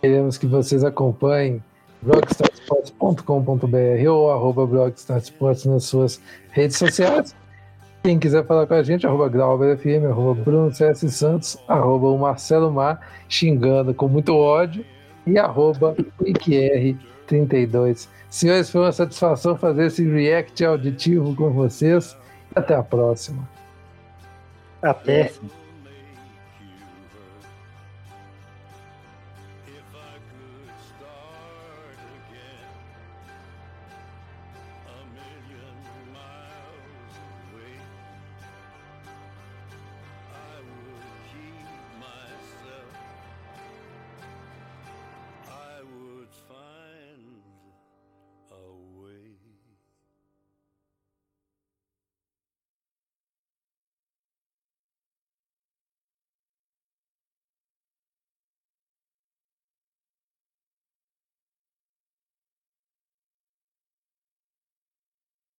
Queremos que vocês acompanhem blogstartsports.com.br ou arroba blogstartsports nas suas redes sociais. Quem quiser falar com a gente, arroba GrauberFM, arroba Bruno CS Santos, arroba o Marcelo Mar, xingando com muito ódio, e arroba WikiR32. Senhores, foi uma satisfação fazer esse react auditivo com vocês. Até a próxima. Até.